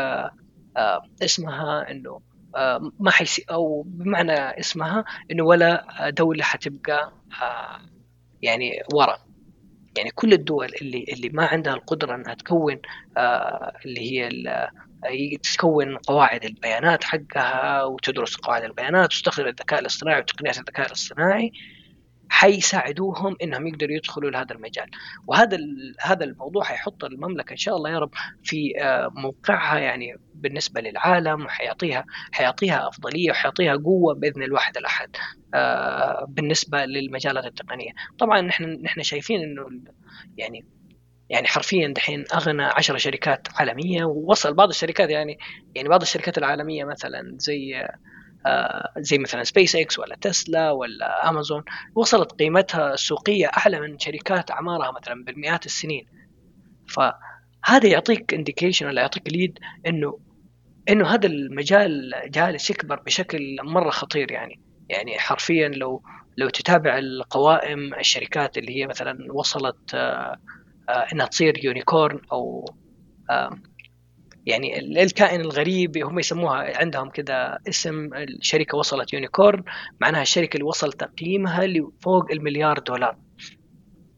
آه اسمها إنه آه ما حيسي أو بمعنى اسمها إنه ولا دولة حتبقى آه يعني ورا. يعني كل الدول اللي اللي ما عندها القدرة إنها تكون آه اللي هي تكون قواعد البيانات حقها وتدرس قواعد البيانات وتستخدم الذكاء الاصطناعي وتقنيات الذكاء الاصطناعي حيساعدوهم إنهم يقدروا يدخلوا لهذا المجال. وهذا هذا الموضوع حيحط المملكة إن شاء الله يا رب في آه، موقعها يعني بالنسبة للعالم وحيعطيها حيعطيها أفضلية وحيعطيها قوة بإذن الواحد الأحد آه، بالنسبة للمجالات التقنية. طبعا نحن نحن شايفين إنه يعني يعني حرفيا دحين أغنى عشر شركات عالمية ووصل بعض الشركات يعني يعني بعض الشركات العالمية مثلا زي آه زي مثلا سبيس إكس ولا تسلا ولا أمازون وصلت قيمتها السوقية أعلى من شركات أعمارها مثلا بالمئات السنين. فهذا يعطيك indication ولا يعطيك lead إنه إنه هذا المجال جالس يكبر بشكل مرة خطير يعني. يعني حرفيا لو لو تتابع القوائم الشركات اللي هي مثلا وصلت آه، آه، إنها تصير unicorn أو آه، يعني الكائن الغريب هم يسموها عندهم كذا اسم الشركة وصلت unicorn معناها الشركة اللي وصل تقييمها لفوق المليار دولار.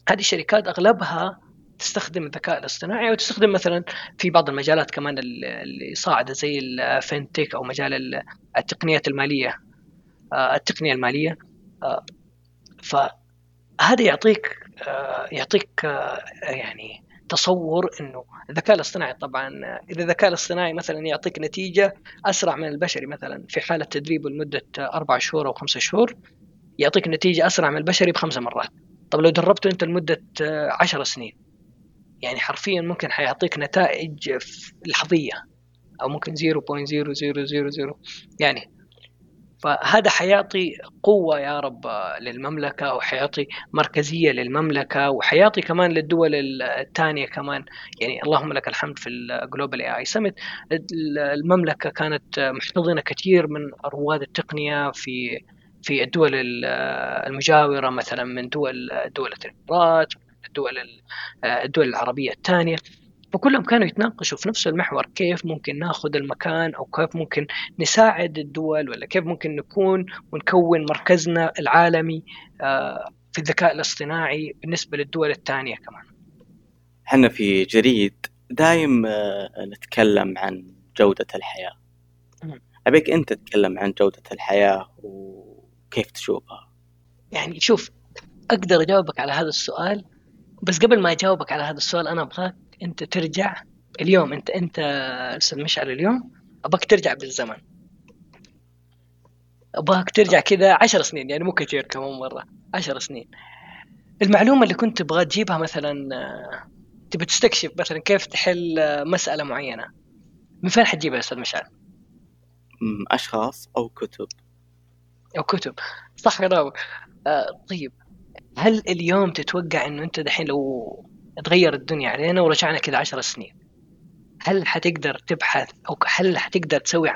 هذه الشركات أغلبها تستخدم الذكاء الاصطناعي وتستخدم مثلا في بعض المجالات كمان اللي صاعده زي الفنتك أو مجال التقنيات المالية التقنية المالية. فهذا يعطيك يعطيك يعني تصور إنه الذكاء الاصطناعي طبعا إذا الذكاء الاصطناعي مثلا يعطيك نتيجة أسرع من البشري مثلا في حالة تدريبه لمدة أربع شهور أو خمسة شهور يعطيك نتيجة أسرع من البشري بخمس مرات. طب لو دربته أنت لمدة عشر سنين يعني حرفيا ممكن حيعطيك نتائج لحظية أو ممكن 0.0000 يعني فهذا حيعطي قوة يا رب للمملكة وحيعطي مركزية للمملكة وحيعطي كمان للدول الثانية كمان. يعني اللهم لك الحمد في الجلوبال اي اي سمت المملكة كانت محتضنة كثير من رواد التقنية في في الدول المجاورة مثلا من دول دولة الإمارات الدول الدول العربية الثانية. فكلهم كانوا يتناقشوا في نفس المحور كيف ممكن ناخذ المكان أو كيف ممكن نساعد الدول ولا كيف ممكن نكون ونكون مركزنا العالمي آه، في الذكاء الاصطناعي بالنسبة للدول الثانية كمان. إحنا في جريد دايم آه، نتكلم عن جودة الحياة. أبيك أنت تتكلم عن جودة الحياة وكيف تشوفها. يعني شوف أقدر أجاوبك على هذا السؤال بس قبل ما أجاوبك على هذا السؤال أنا أبغاك انت ترجع اليوم انت انت أستاذ مشعل اليوم ابغاك ترجع بالزمن. ابغاك ترجع كذا عشر سنين يعني مو كثير كمان مرة عشر سنين. المعلومة اللي كنت تبغى تجيبها مثلا تبي تستكشف مثلا كيف تحل مسألة معينة. من فين حتجيبها يا أستاذ مشعل؟ أشخاص أو كتب. أو كتب. صح كلامك آه طيب هل اليوم تتوقع إنه أنت دحين لو تغير الدنيا علينا ورجعنا كذا عشر سنين. هل حتقدر تبحث أو هل حتقدر تسوي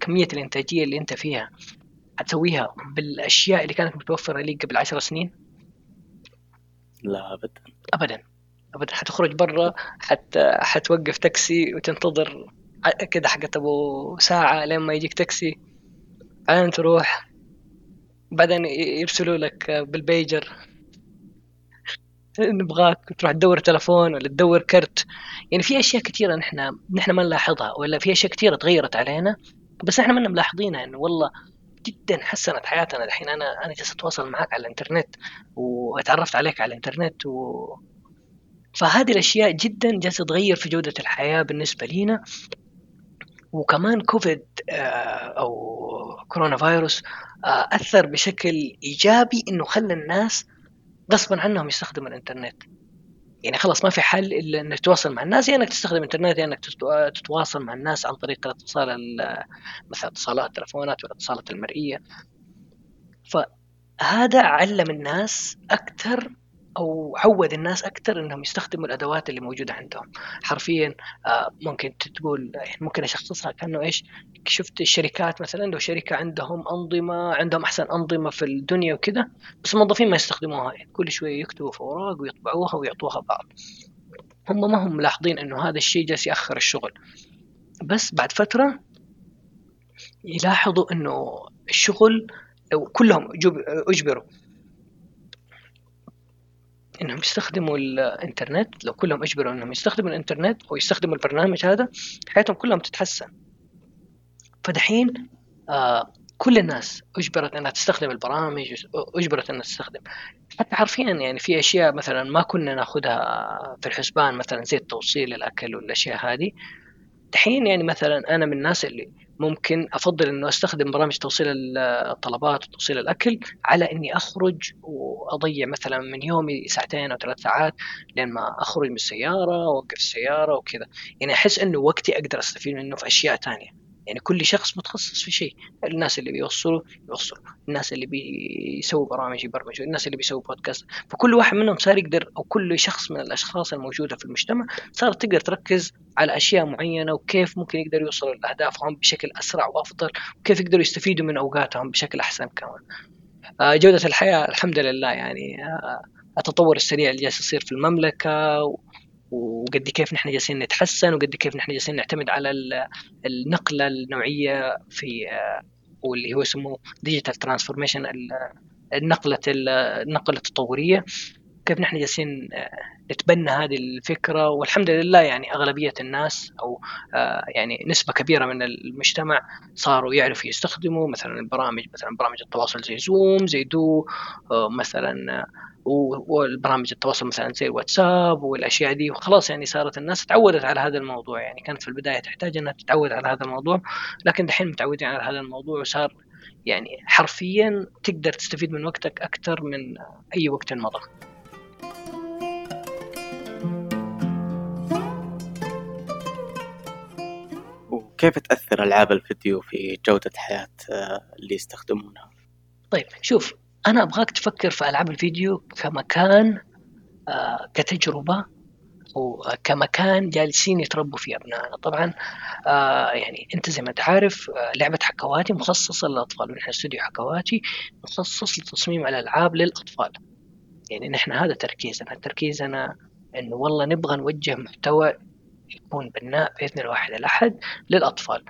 كمية الإنتاجية اللي أنت فيها حتسويها بالأشياء اللي كانت متوفرة لك قبل عشر سنين؟ لا ابدا. ابدا. ابدا. حتخرج برا حت حتوقف تاكسي وتنتظر كذا حقت أبو ساعة لين ما يجيك تاكسي. بعدين تروح بعدين يرسلوا لك بالبيجر. نبغاك تروح تدور تلفون ولا تدور كرت. يعني في أشياء كثيره نحن نحن ما نلاحظها ولا في أشياء كثيره تغيرت علينا بس إحنا ما ملاحظينها إنه والله جدا حسنت حياتنا. الحين أنا أنا جالس أتواصل معك على الإنترنت وأتعرفت عليك على الإنترنت و... فهذه الأشياء جدا جالسة تغير في جودة الحياة بالنسبة لينا. وكمان كوفيد آه، أو كورونا فيروس آه، أثر بشكل إيجابي إنه خلى الناس غصبا عنهم يستخدموا الإنترنت. يعني خلاص ما في حل إلا إنك تتواصل مع الناس يا إنك تستخدم الإنترنت يا إنك تتواصل مع الناس عن طريق الاتصال مثلا اتصالات التلفونات والاتصالات المرئية. فهذا علم الناس أكثر أو عود الناس أكثر إنهم يستخدموا الأدوات اللي موجودة عندهم. حرفيا آه، ممكن تقول ممكن أشخصها كأنه إيش؟ شفت الشركات مثلا لو شركة عندهم أنظمة عندهم أحسن أنظمة في الدنيا وكذا بس الموظفين ما يستخدموها. يعني كل شوية يكتبوا في أوراق ويطبعوها ويعطوها بعض. هم ما هم ملاحظين إنه هذا الشيء جالس يأخر الشغل. بس بعد فترة يلاحظوا إنه الشغل لو كلهم أجبروا. إنهم يستخدموا الإنترنت لو كلهم أجبروا إنهم يستخدموا الإنترنت أو يستخدموا البرنامج هذا حياتهم كلهم تتحسن. فدحين آه كل الناس أجبرت إنها تستخدم البرامج أجبرت إنها تستخدم. حتى حرفيا يعني في أشياء مثلا ما كنا ناخذها في الحسبان مثلا زي التوصيل الأكل والأشياء هذه. دحين يعني مثلا أنا من الناس اللي ممكن أفضل إنه أستخدم برامج توصيل الطلبات وتوصيل الأكل على إني أخرج وأضيع مثلا من يومي ساعتين أو ثلاث ساعات لين ما أخرج من السيارة واوقف السيارة وكذا. يعني أحس إنه وقتي أقدر أستفيد منه في أشياء ثانية يعني كل شخص متخصص في شيء. الناس اللي بيوصلوا يوصلوا. الناس اللي بيسووا برامج يبرمجوا. الناس اللي بيسووا بودكاست فكل واحد منهم صار يقدر أو كل شخص من الأشخاص الموجودة في المجتمع صارت تقدر تركز على أشياء معينة وكيف ممكن يقدروا يوصلوا لأهدافهم بشكل أسرع وأفضل وكيف يقدروا يستفيدوا من أوقاتهم بشكل أحسن كمان. آه، جودة الحياة الحمد لله يعني آه، التطور السريع اللي جالس يصير في المملكة وقد كيف نحن جالسين نتحسن وقد كيف نحن جالسين نعتمد على النقلة النوعية في آه، واللي هو يسموه digital transformation النقله النقله التطورية. كيف نحن جالسين آه، نتبنى هذه الفكرة. والحمد لله يعني أغلبية الناس أو آه، يعني نسبة كبيرة من المجتمع صاروا يعرفوا يستخدموا مثلا البرامج مثلا برامج التواصل زي زوم زي دو مثلا والبرامج التواصل مثلا زي الواتساب والأشياء دي. وخلاص يعني صارت الناس تعودت على هذا الموضوع. يعني كانت في البداية تحتاج إنها تتعود على هذا الموضوع لكن دحين متعودين على هذا الموضوع وصار يعني حرفيا تقدر تستفيد من وقتك أكثر من أي وقت مضى. وكيف تأثر ألعاب الفيديو في جودة حياة اللي يستخدمونها؟ طيب شوف أنا أبغاك تفكر في ألعاب الفيديو كمكان آه كتجربة وكمكان جالسين يتربوا فيه أبنائنا. طبعا آه يعني أنت زي ما أنت عارف آه لعبة حكواتي مخصصة للأطفال. ونحن استوديو حكواتي مخصص لتصميم الألعاب للأطفال. يعني نحن هذا تركيزنا. تركيزنا إنه والله نبغى نوجه محتوى يكون بناء بإذن الواحد الأحد للأطفال.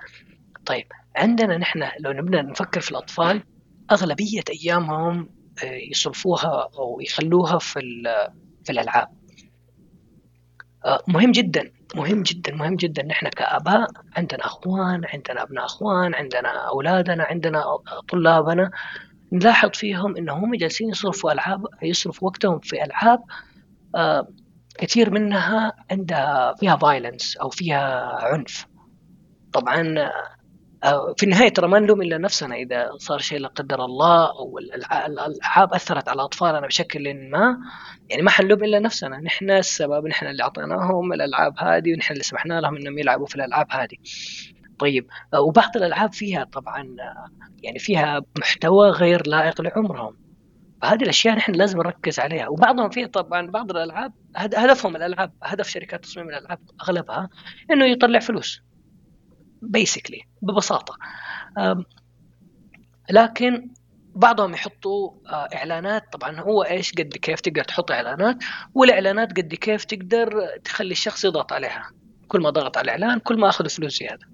طيب عندنا نحن لو نبدأ نفكر في الأطفال أغلبية أيامهم آه، يصرفوها أو يخلوها في في الألعاب. آه، مهم جدا مهم جدا مهم جدا نحن كآباء عندنا أخوان عندنا أبناء أخوان عندنا أولادنا عندنا طلابنا نلاحظ فيهم إنهم جالسين يصرفوا ألعاب يصرفوا وقتهم في ألعاب آه، كثير منها عندها فيها فايلنس أو فيها عنف. طبعا في النهاية ترى ما نلوم إلا نفسنا إذا صار شيء لا قدر الله أو الألعاب أثرت على أطفالنا بشكل ما يعني ما حنلوم إلا نفسنا. نحن السبب نحن اللي أعطيناهم الألعاب هذه ونحن اللي سمحنا لهم إنهم يلعبوا في الألعاب هذه. طيب وبعض الألعاب فيها طبعا يعني فيها محتوى غير لائق لعمرهم. فهذه الأشياء نحن لازم نركز عليها. وبعضهم فيه طبعا بعض الألعاب هدفهم الألعاب هدف شركات تصميم الألعاب أغلبها إنه يطلع فلوس. بيسكلي ببساطة. لكن بعضهم يحطوا آه، إعلانات. طبعا هو إيش؟ قد كيف تقدر تحط إعلانات. والإعلانات قد كيف تقدر تخلي الشخص يضغط عليها. كل ما ضغط على الإعلان كل ما أخذ فلوس زيادة.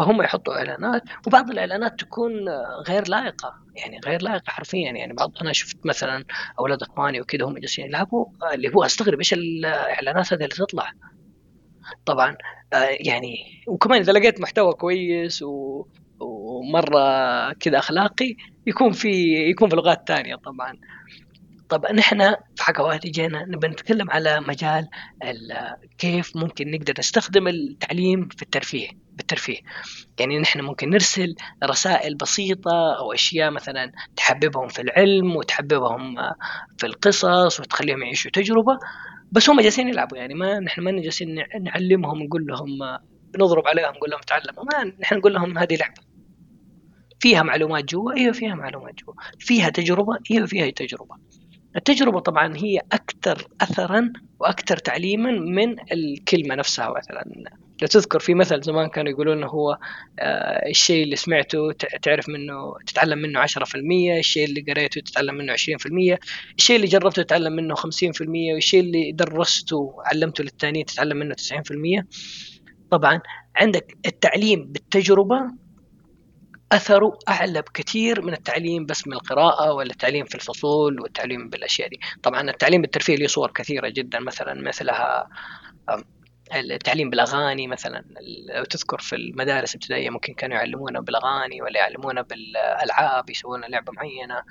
فهم يحطوا إعلانات وبعض الإعلانات تكون غير لائقة يعني غير لائقة حرفيا يعني بعض أنا شفت مثلا أولاد أخواني وكذا هم جالسين يلعبوا اللي هو أستغرب إيش الإعلانات هذه اللي تطلع. طبعا آه، يعني وكمان إذا لقيت محتوى كويس و ومرة كذا أخلاقي يكون في يكون في لغات ثانية طبعا. طب نحن في حكواتي جينا نبى نتكلم على مجال كيف ممكن نقدر نستخدم التعليم في الترفيه بالترفيه. يعني نحن ممكن نرسل رسائل بسيطة أو أشياء مثلا تحببهم في العلم وتحببهم في القصص وتخليهم يعيشوا تجربة بس هم جالسين يلعبوا. يعني ما نحن ما جالسين نعلمهم نقول لهم نضرب عليهم نقول لهم تعلموا. ما نحن نقول لهم هذه لعبة. فيها معلومات جوا أيوه فيها معلومات جوا. فيها تجربة أيوه فيها تجربة. التجربة طبعا هي أكثر أثرا وأكثر تعليما من الكلمة نفسها مثلا. لو تذكر في مثل زمان كانوا يقولون هو آه الشيء اللي سمعته تعرف منه تتعلم منه 10% الشيء اللي قريته تتعلم منه 20% الشيء اللي جربته تتعلم منه 50% والشيء اللي درسته وعلمته للثانيين تتعلم منه 90% طبعا عندك التعليم بالتجربة اثره أعلى بكثير من التعليم بس من القراءة ولا التعليم في الفصول والتعليم بالأشياء دي. طبعا التعليم بالترفيه له صور كثيرة جدا مثلا مثلها التعليم بالأغاني مثلا. لو تذكر في المدارس الابتدائيه ممكن كانوا يعلمونا بالأغاني ولا يعلمونا بالألعاب يسوون لعبة معينة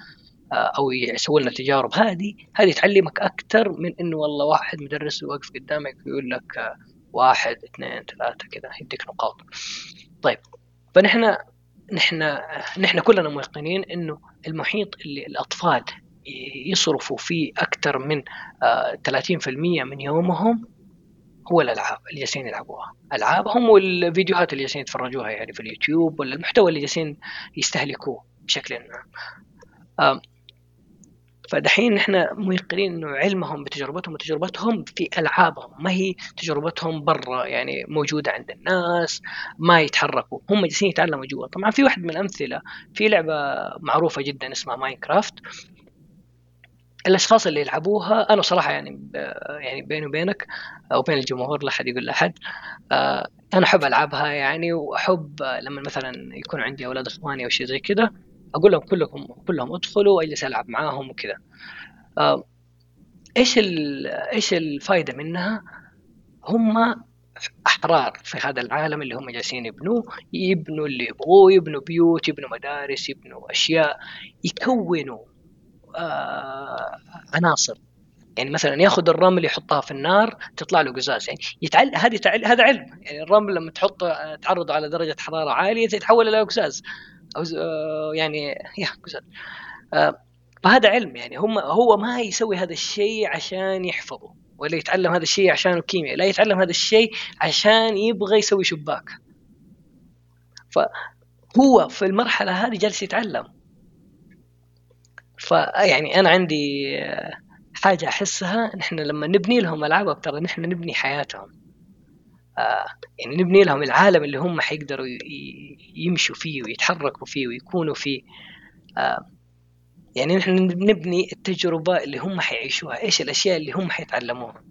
آه، أو يسوون لنا تجارب. هذه هذه تعلمك أكثر من إنه والله واحد مدرس واقف قدامك ويقول لك آه، واحد اثنين ثلاثة كذا يديك نقاط. طيب فنحن نحن نحن كلنا موقنين إنه المحيط اللي الأطفال يصرفوا فيه أكثر من 30% آه، من يومهم هو الألعاب اللي جالسين يلعبوها. ألعابهم والفيديوهات اللي جالسين يتفرجوها يعني في اليوتيوب ولا المحتوى اللي جالسين يستهلكوه بشكل ما. فدحين إحنا ميقنين إنه علمهم بتجربتهم وتجربتهم في ألعابهم. ما هي تجربتهم برا يعني موجودة عند الناس ما يتحركوا. هم جالسين يتعلموا جوا. طبعا في واحد من الأمثلة في لعبة معروفة جدا اسمها ماينكرافت. الأشخاص اللي يلعبوها أنا صراحة يعني يعني بيني وبينك أو بين الجمهور لا أحد يقول لأحد آه، أنا أحب ألعبها يعني وأحب لما مثلا يكون عندي أولاد إخواني أو شيء زي كذا أقول لهم كلكم كلهم ادخلوا واجلس ألعب معاهم وكذا. آه، إيش إيش الفائده منها؟ هم أحرار في هذا العالم اللي هم جالسين يبنوه. يبنوا اللي يبغوه يبنوا بيوت يبنوا مدارس يبنوا أشياء يكونوا آه عناصر. يعني مثلا يأخذ الرمل يحطها في النار تطلع له قزاز. يعني يتعلم هذه تعل... هذا علم. يعني الرمل لما تحطه تعرضه على درجة حرارة عالية يتحول إلى قزاز. أو آه يعني يا آه فهذا علم يعني. هم هو ما يسوي هذا الشيء عشان يحفظه ولا يتعلم هذا الشيء عشان الكيمياء لا يتعلم هذا الشيء عشان يبغى يسوي شباك. فهو في المرحلة هذه جالس يتعلم. فيعني أنا عندي حاجة أحسها نحن لما نبني لهم ألعاب ترى نحن نبني حياتهم. آه يعني نبني لهم العالم اللي هم حيقدروا يمشوا فيه ويتحركوا فيه ويكونوا فيه. آه يعني نحن نبني التجربة اللي هم حيعيشوها. إيش الأشياء اللي هم حيتعلموها؟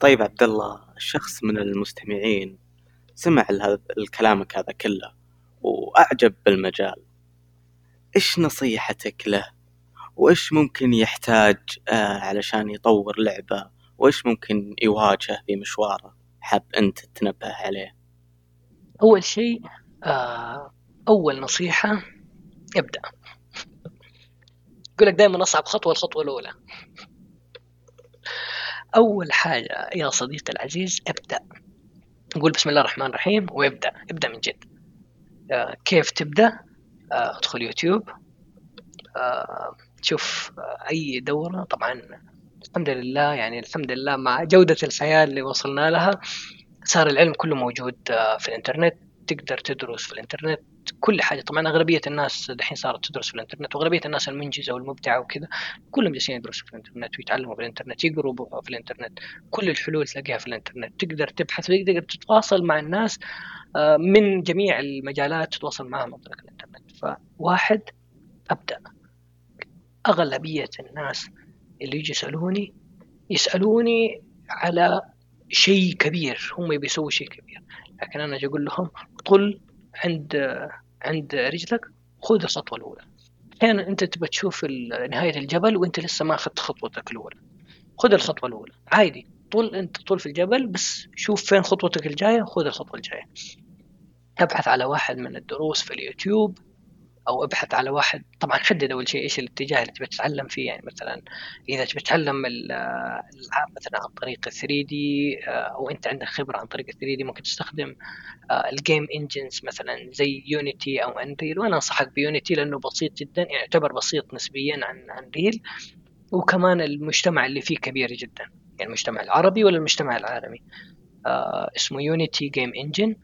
طيب عبد الله شخص من المستمعين سمع الكلامك هذا كله وأعجب بالمجال. إيش نصيحتك له؟ وإيش ممكن يحتاج آه علشان يطور لعبة؟ وإيش ممكن يواجهه في مشواره؟ حاب أنت تنبه عليه؟ أول شيء آه أول نصيحة ابدأ. يقول لك دائما أصعب خطوة الخطوة الأولى. أول حاجة يا صديقي العزيز ابدأ. قول بسم الله الرحمن الرحيم وابدأ. ابدأ من جد. آه كيف تبدأ؟ آه، ادخل يوتيوب. شوف آه، أي دورة. طبعا الحمد لله يعني الحمد لله مع جودة الحياة اللي وصلنا لها صار العلم كله موجود في الإنترنت تقدر تدرس في الإنترنت كل حاجة. طبعا أغلبية الناس دحين صارت تدرس في الإنترنت وأغلبية الناس المنجزة والمبدعة وكذا كلهم جالسين يدرسوا في الإنترنت ويتعلموا في الإنترنت يقروا في الإنترنت. كل الحلول تلاقيها في الإنترنت. تقدر تبحث تقدر تتواصل مع الناس آه، من جميع المجالات تتواصل معهم عن طريق الإنترنت. فواحد أبدأ. أغلبية الناس اللي يجي يسألوني يسألوني على شيء كبير هم يبي يسووا شيء كبير. لكن أنا أجي أقول لهم طل عند عند رجلك خذ الخطوة الأولى. أحيانا أنت تبى تشوف نهاية الجبل وأنت لسه ما أخذت خطوتك الأولى. خذ الخطوة الأولى. عادي. طول أنت طول في الجبل بس شوف فين خطوتك الجاية خذ الخطوة الجاية. أبحث على واحد من الدروس في اليوتيوب. أو أبحث على واحد. طبعا حدد أول شيء إيش الاتجاه اللي تبي تتعلم فيه. يعني مثلا إذا تبي تتعلم الألعاب مثلا عن طريق 3 دي آه، أو أنت عندك خبرة عن طريق 3 دي ممكن تستخدم ال game engines مثلا زي Unity أو Unreal وأنا أنصحك ب Unity لأنه بسيط جدا يعني يعتبر بسيط نسبيا عن Unreal وكمان المجتمع اللي فيه كبير جدا. يعني المجتمع العربي ولا المجتمع العالمي. آه اسمه Unity game engine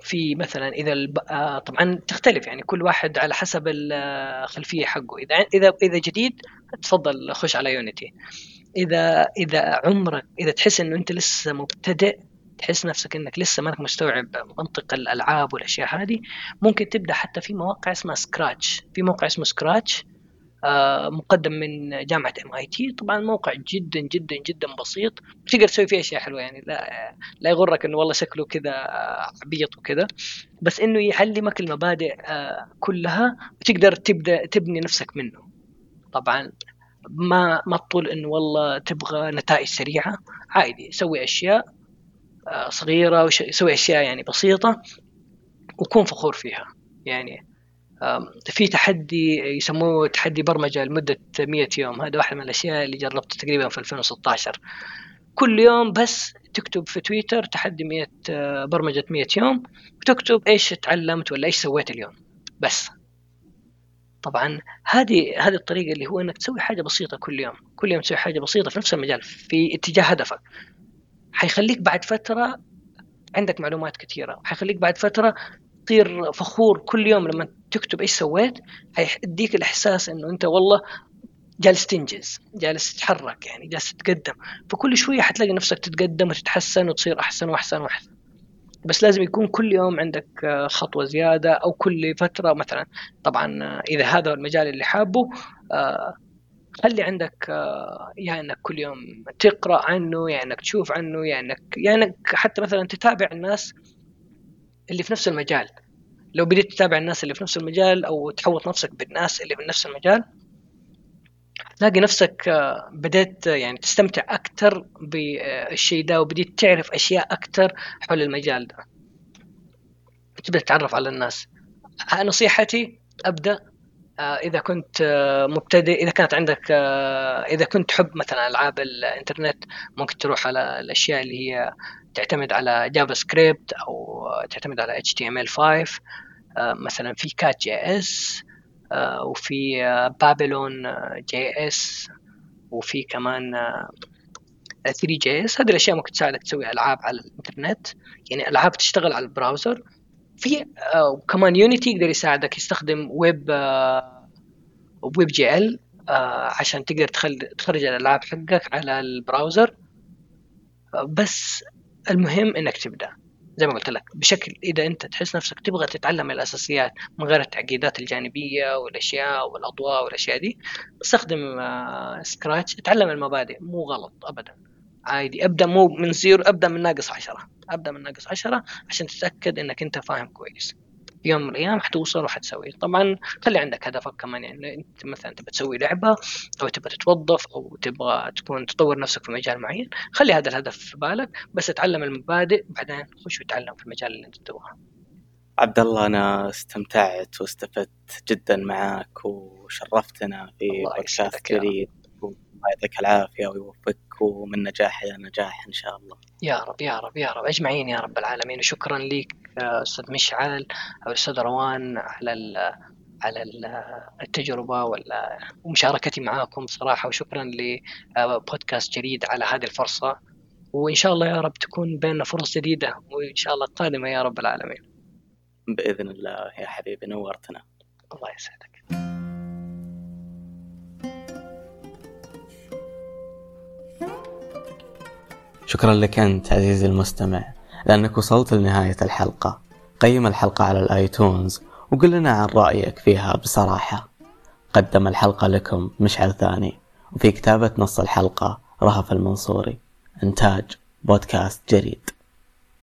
في مثلا إذا الب... آه، طبعا تختلف يعني كل واحد على حسب الخلفيه حقه. إذا إذا إذا جديد تفضل خش على Unity إذا إذا عمرك إذا تحس إنه أنت لسه مبتدئ تحس نفسك إنك لسه ما انك مستوعب منطق الألعاب والأشياء هذه ممكن تبدأ حتى في مواقع اسمها Scratch في موقع اسمه Scratch آه، مقدم من جامعة MIT طبعا موقع جدا جدا جدا بسيط. تقدر تسوي فيه أشياء حلوة يعني. لا لا يغرك إنه والله شكله كذا عبيط وكذا. بس إنه يعلمك المبادئ آه، كلها وتقدر تبدأ تبني نفسك منه. طبعا ما ما تطول إنه والله تبغى نتائج سريعة. عادي سوي أشياء آه، صغيرة وسوي أشياء يعني بسيطة وكون فخور فيها. يعني في تحدي يسموه تحدي برمجة لمدة 100 يوم. هذا واحد من الأشياء اللي جربته تقريبا في 2016 كل يوم بس تكتب في تويتر تحدي 100 آه، برمجة 100 يوم وتكتب إيش تعلمت ولا إيش سويت اليوم. بس. طبعا هذه هذه الطريقة اللي هو إنك تسوي حاجة بسيطة كل يوم. كل يوم تسوي حاجة بسيطة في نفس المجال في اتجاه هدفك. حيخليك بعد فترة عندك معلومات كثيرة حيخليك بعد فترة تصير فخور كل يوم لما تكتب إيش سويت حيديك الإحساس إنه أنت والله جالس تنجز جالس تتحرك يعني جالس تتقدم. فكل شوية حتلاقي نفسك تتقدم وتتحسن وتصير أحسن وأحسن وأحسن. بس لازم يكون كل يوم عندك آه، خطوة زيادة أو كل فترة مثلا. طبعا آه، إذا هذا المجال اللي حابه آه، خلي عندك يا إنك كل يوم تقرأ عنه يا إنك تشوف عنه يا إنك يا إنك حتى مثلا تتابع الناس اللي في نفس المجال. لو بديت تتابع الناس اللي في نفس المجال أو تحوط نفسك بالناس اللي في نفس المجال تلاقي نفسك بديت يعني تستمتع أكثر بالشيء ده وبديت تعرف أشياء أكثر حول المجال ده. تبدأ تتعرف على الناس. نصيحتي أبدأ آه، إذا كنت آه، مبتدئ إذا كانت عندك آه، إذا كنت تحب مثلا ألعاب الإنترنت ممكن تروح على الأشياء اللي هي تعتمد على JavaScript أو تعتمد على HTML 5 مثلا في كات JS وفي Babylon JS وفي كمان 3 JS هذه الأشياء ممكن تساعدك تسوي ألعاب على الإنترنت. يعني ألعاب تشتغل على ال browser. في آه كمان Unity يقدر يساعدك يستخدم ويب آه WebGL آه عشان تقدر تخرج الألعاب حقك على ال browser. آه بس المهم إنك تبدأ. زي ما قلت لك بشكل إذا أنت تحس نفسك تبغى تتعلم الأساسيات من غير التعقيدات الجانبية والأشياء والأضواء والأشياء دي استخدم آه Scratch اتعلم المبادئ. مو غلط ابدا. عادي. أبدأ مو من zero أبدأ من ناقص عشرة. أبدأ من ناقص عشرة عشان تتأكد إنك أنت فاهم كويس. في يوم من الأيام حتوصل وحتسوي. طبعا خلي عندك هدفك كمان يعني أنت مثلا تبغى تسوي لعبة أو تبغى تتوظف أو تبغى تكون تطور نفسك في مجال معين خلي هذا الهدف في بالك بس اتعلم المبادئ بعدين خش وتعلم في المجال اللي أنت تبغاه. عبد الله أنا استمتعت واستفدت جدا معك وشرفتنا في بودكاست جديد. الله يعطيك العافية ويوفقك. ومن نجاح إلى نجاح إن شاء الله. يا رب يا رب يا رب اجمعين يا رب العالمين وشكرا لك أستاذ مشعل أو أستاذ روان على على التجربة ومشاركتي معاكم صراحة وشكرا لبودكاست جديد على هذه الفرصة وإن شاء الله يا رب تكون بيننا فرص جديدة وإن شاء الله قادمه يا رب العالمين. بإذن الله يا حبيبي نورتنا. الله يسعدك. شكرا لك أنت عزيزي المستمع لأنك وصلت لنهاية الحلقة. قيم الحلقة على الآيتونز وقل لنا عن رأيك فيها بصراحة. قدم الحلقة لكم مشعل ثاني وفي كتابة نص الحلقة رهف المنصوري. إنتاج بودكاست جريد.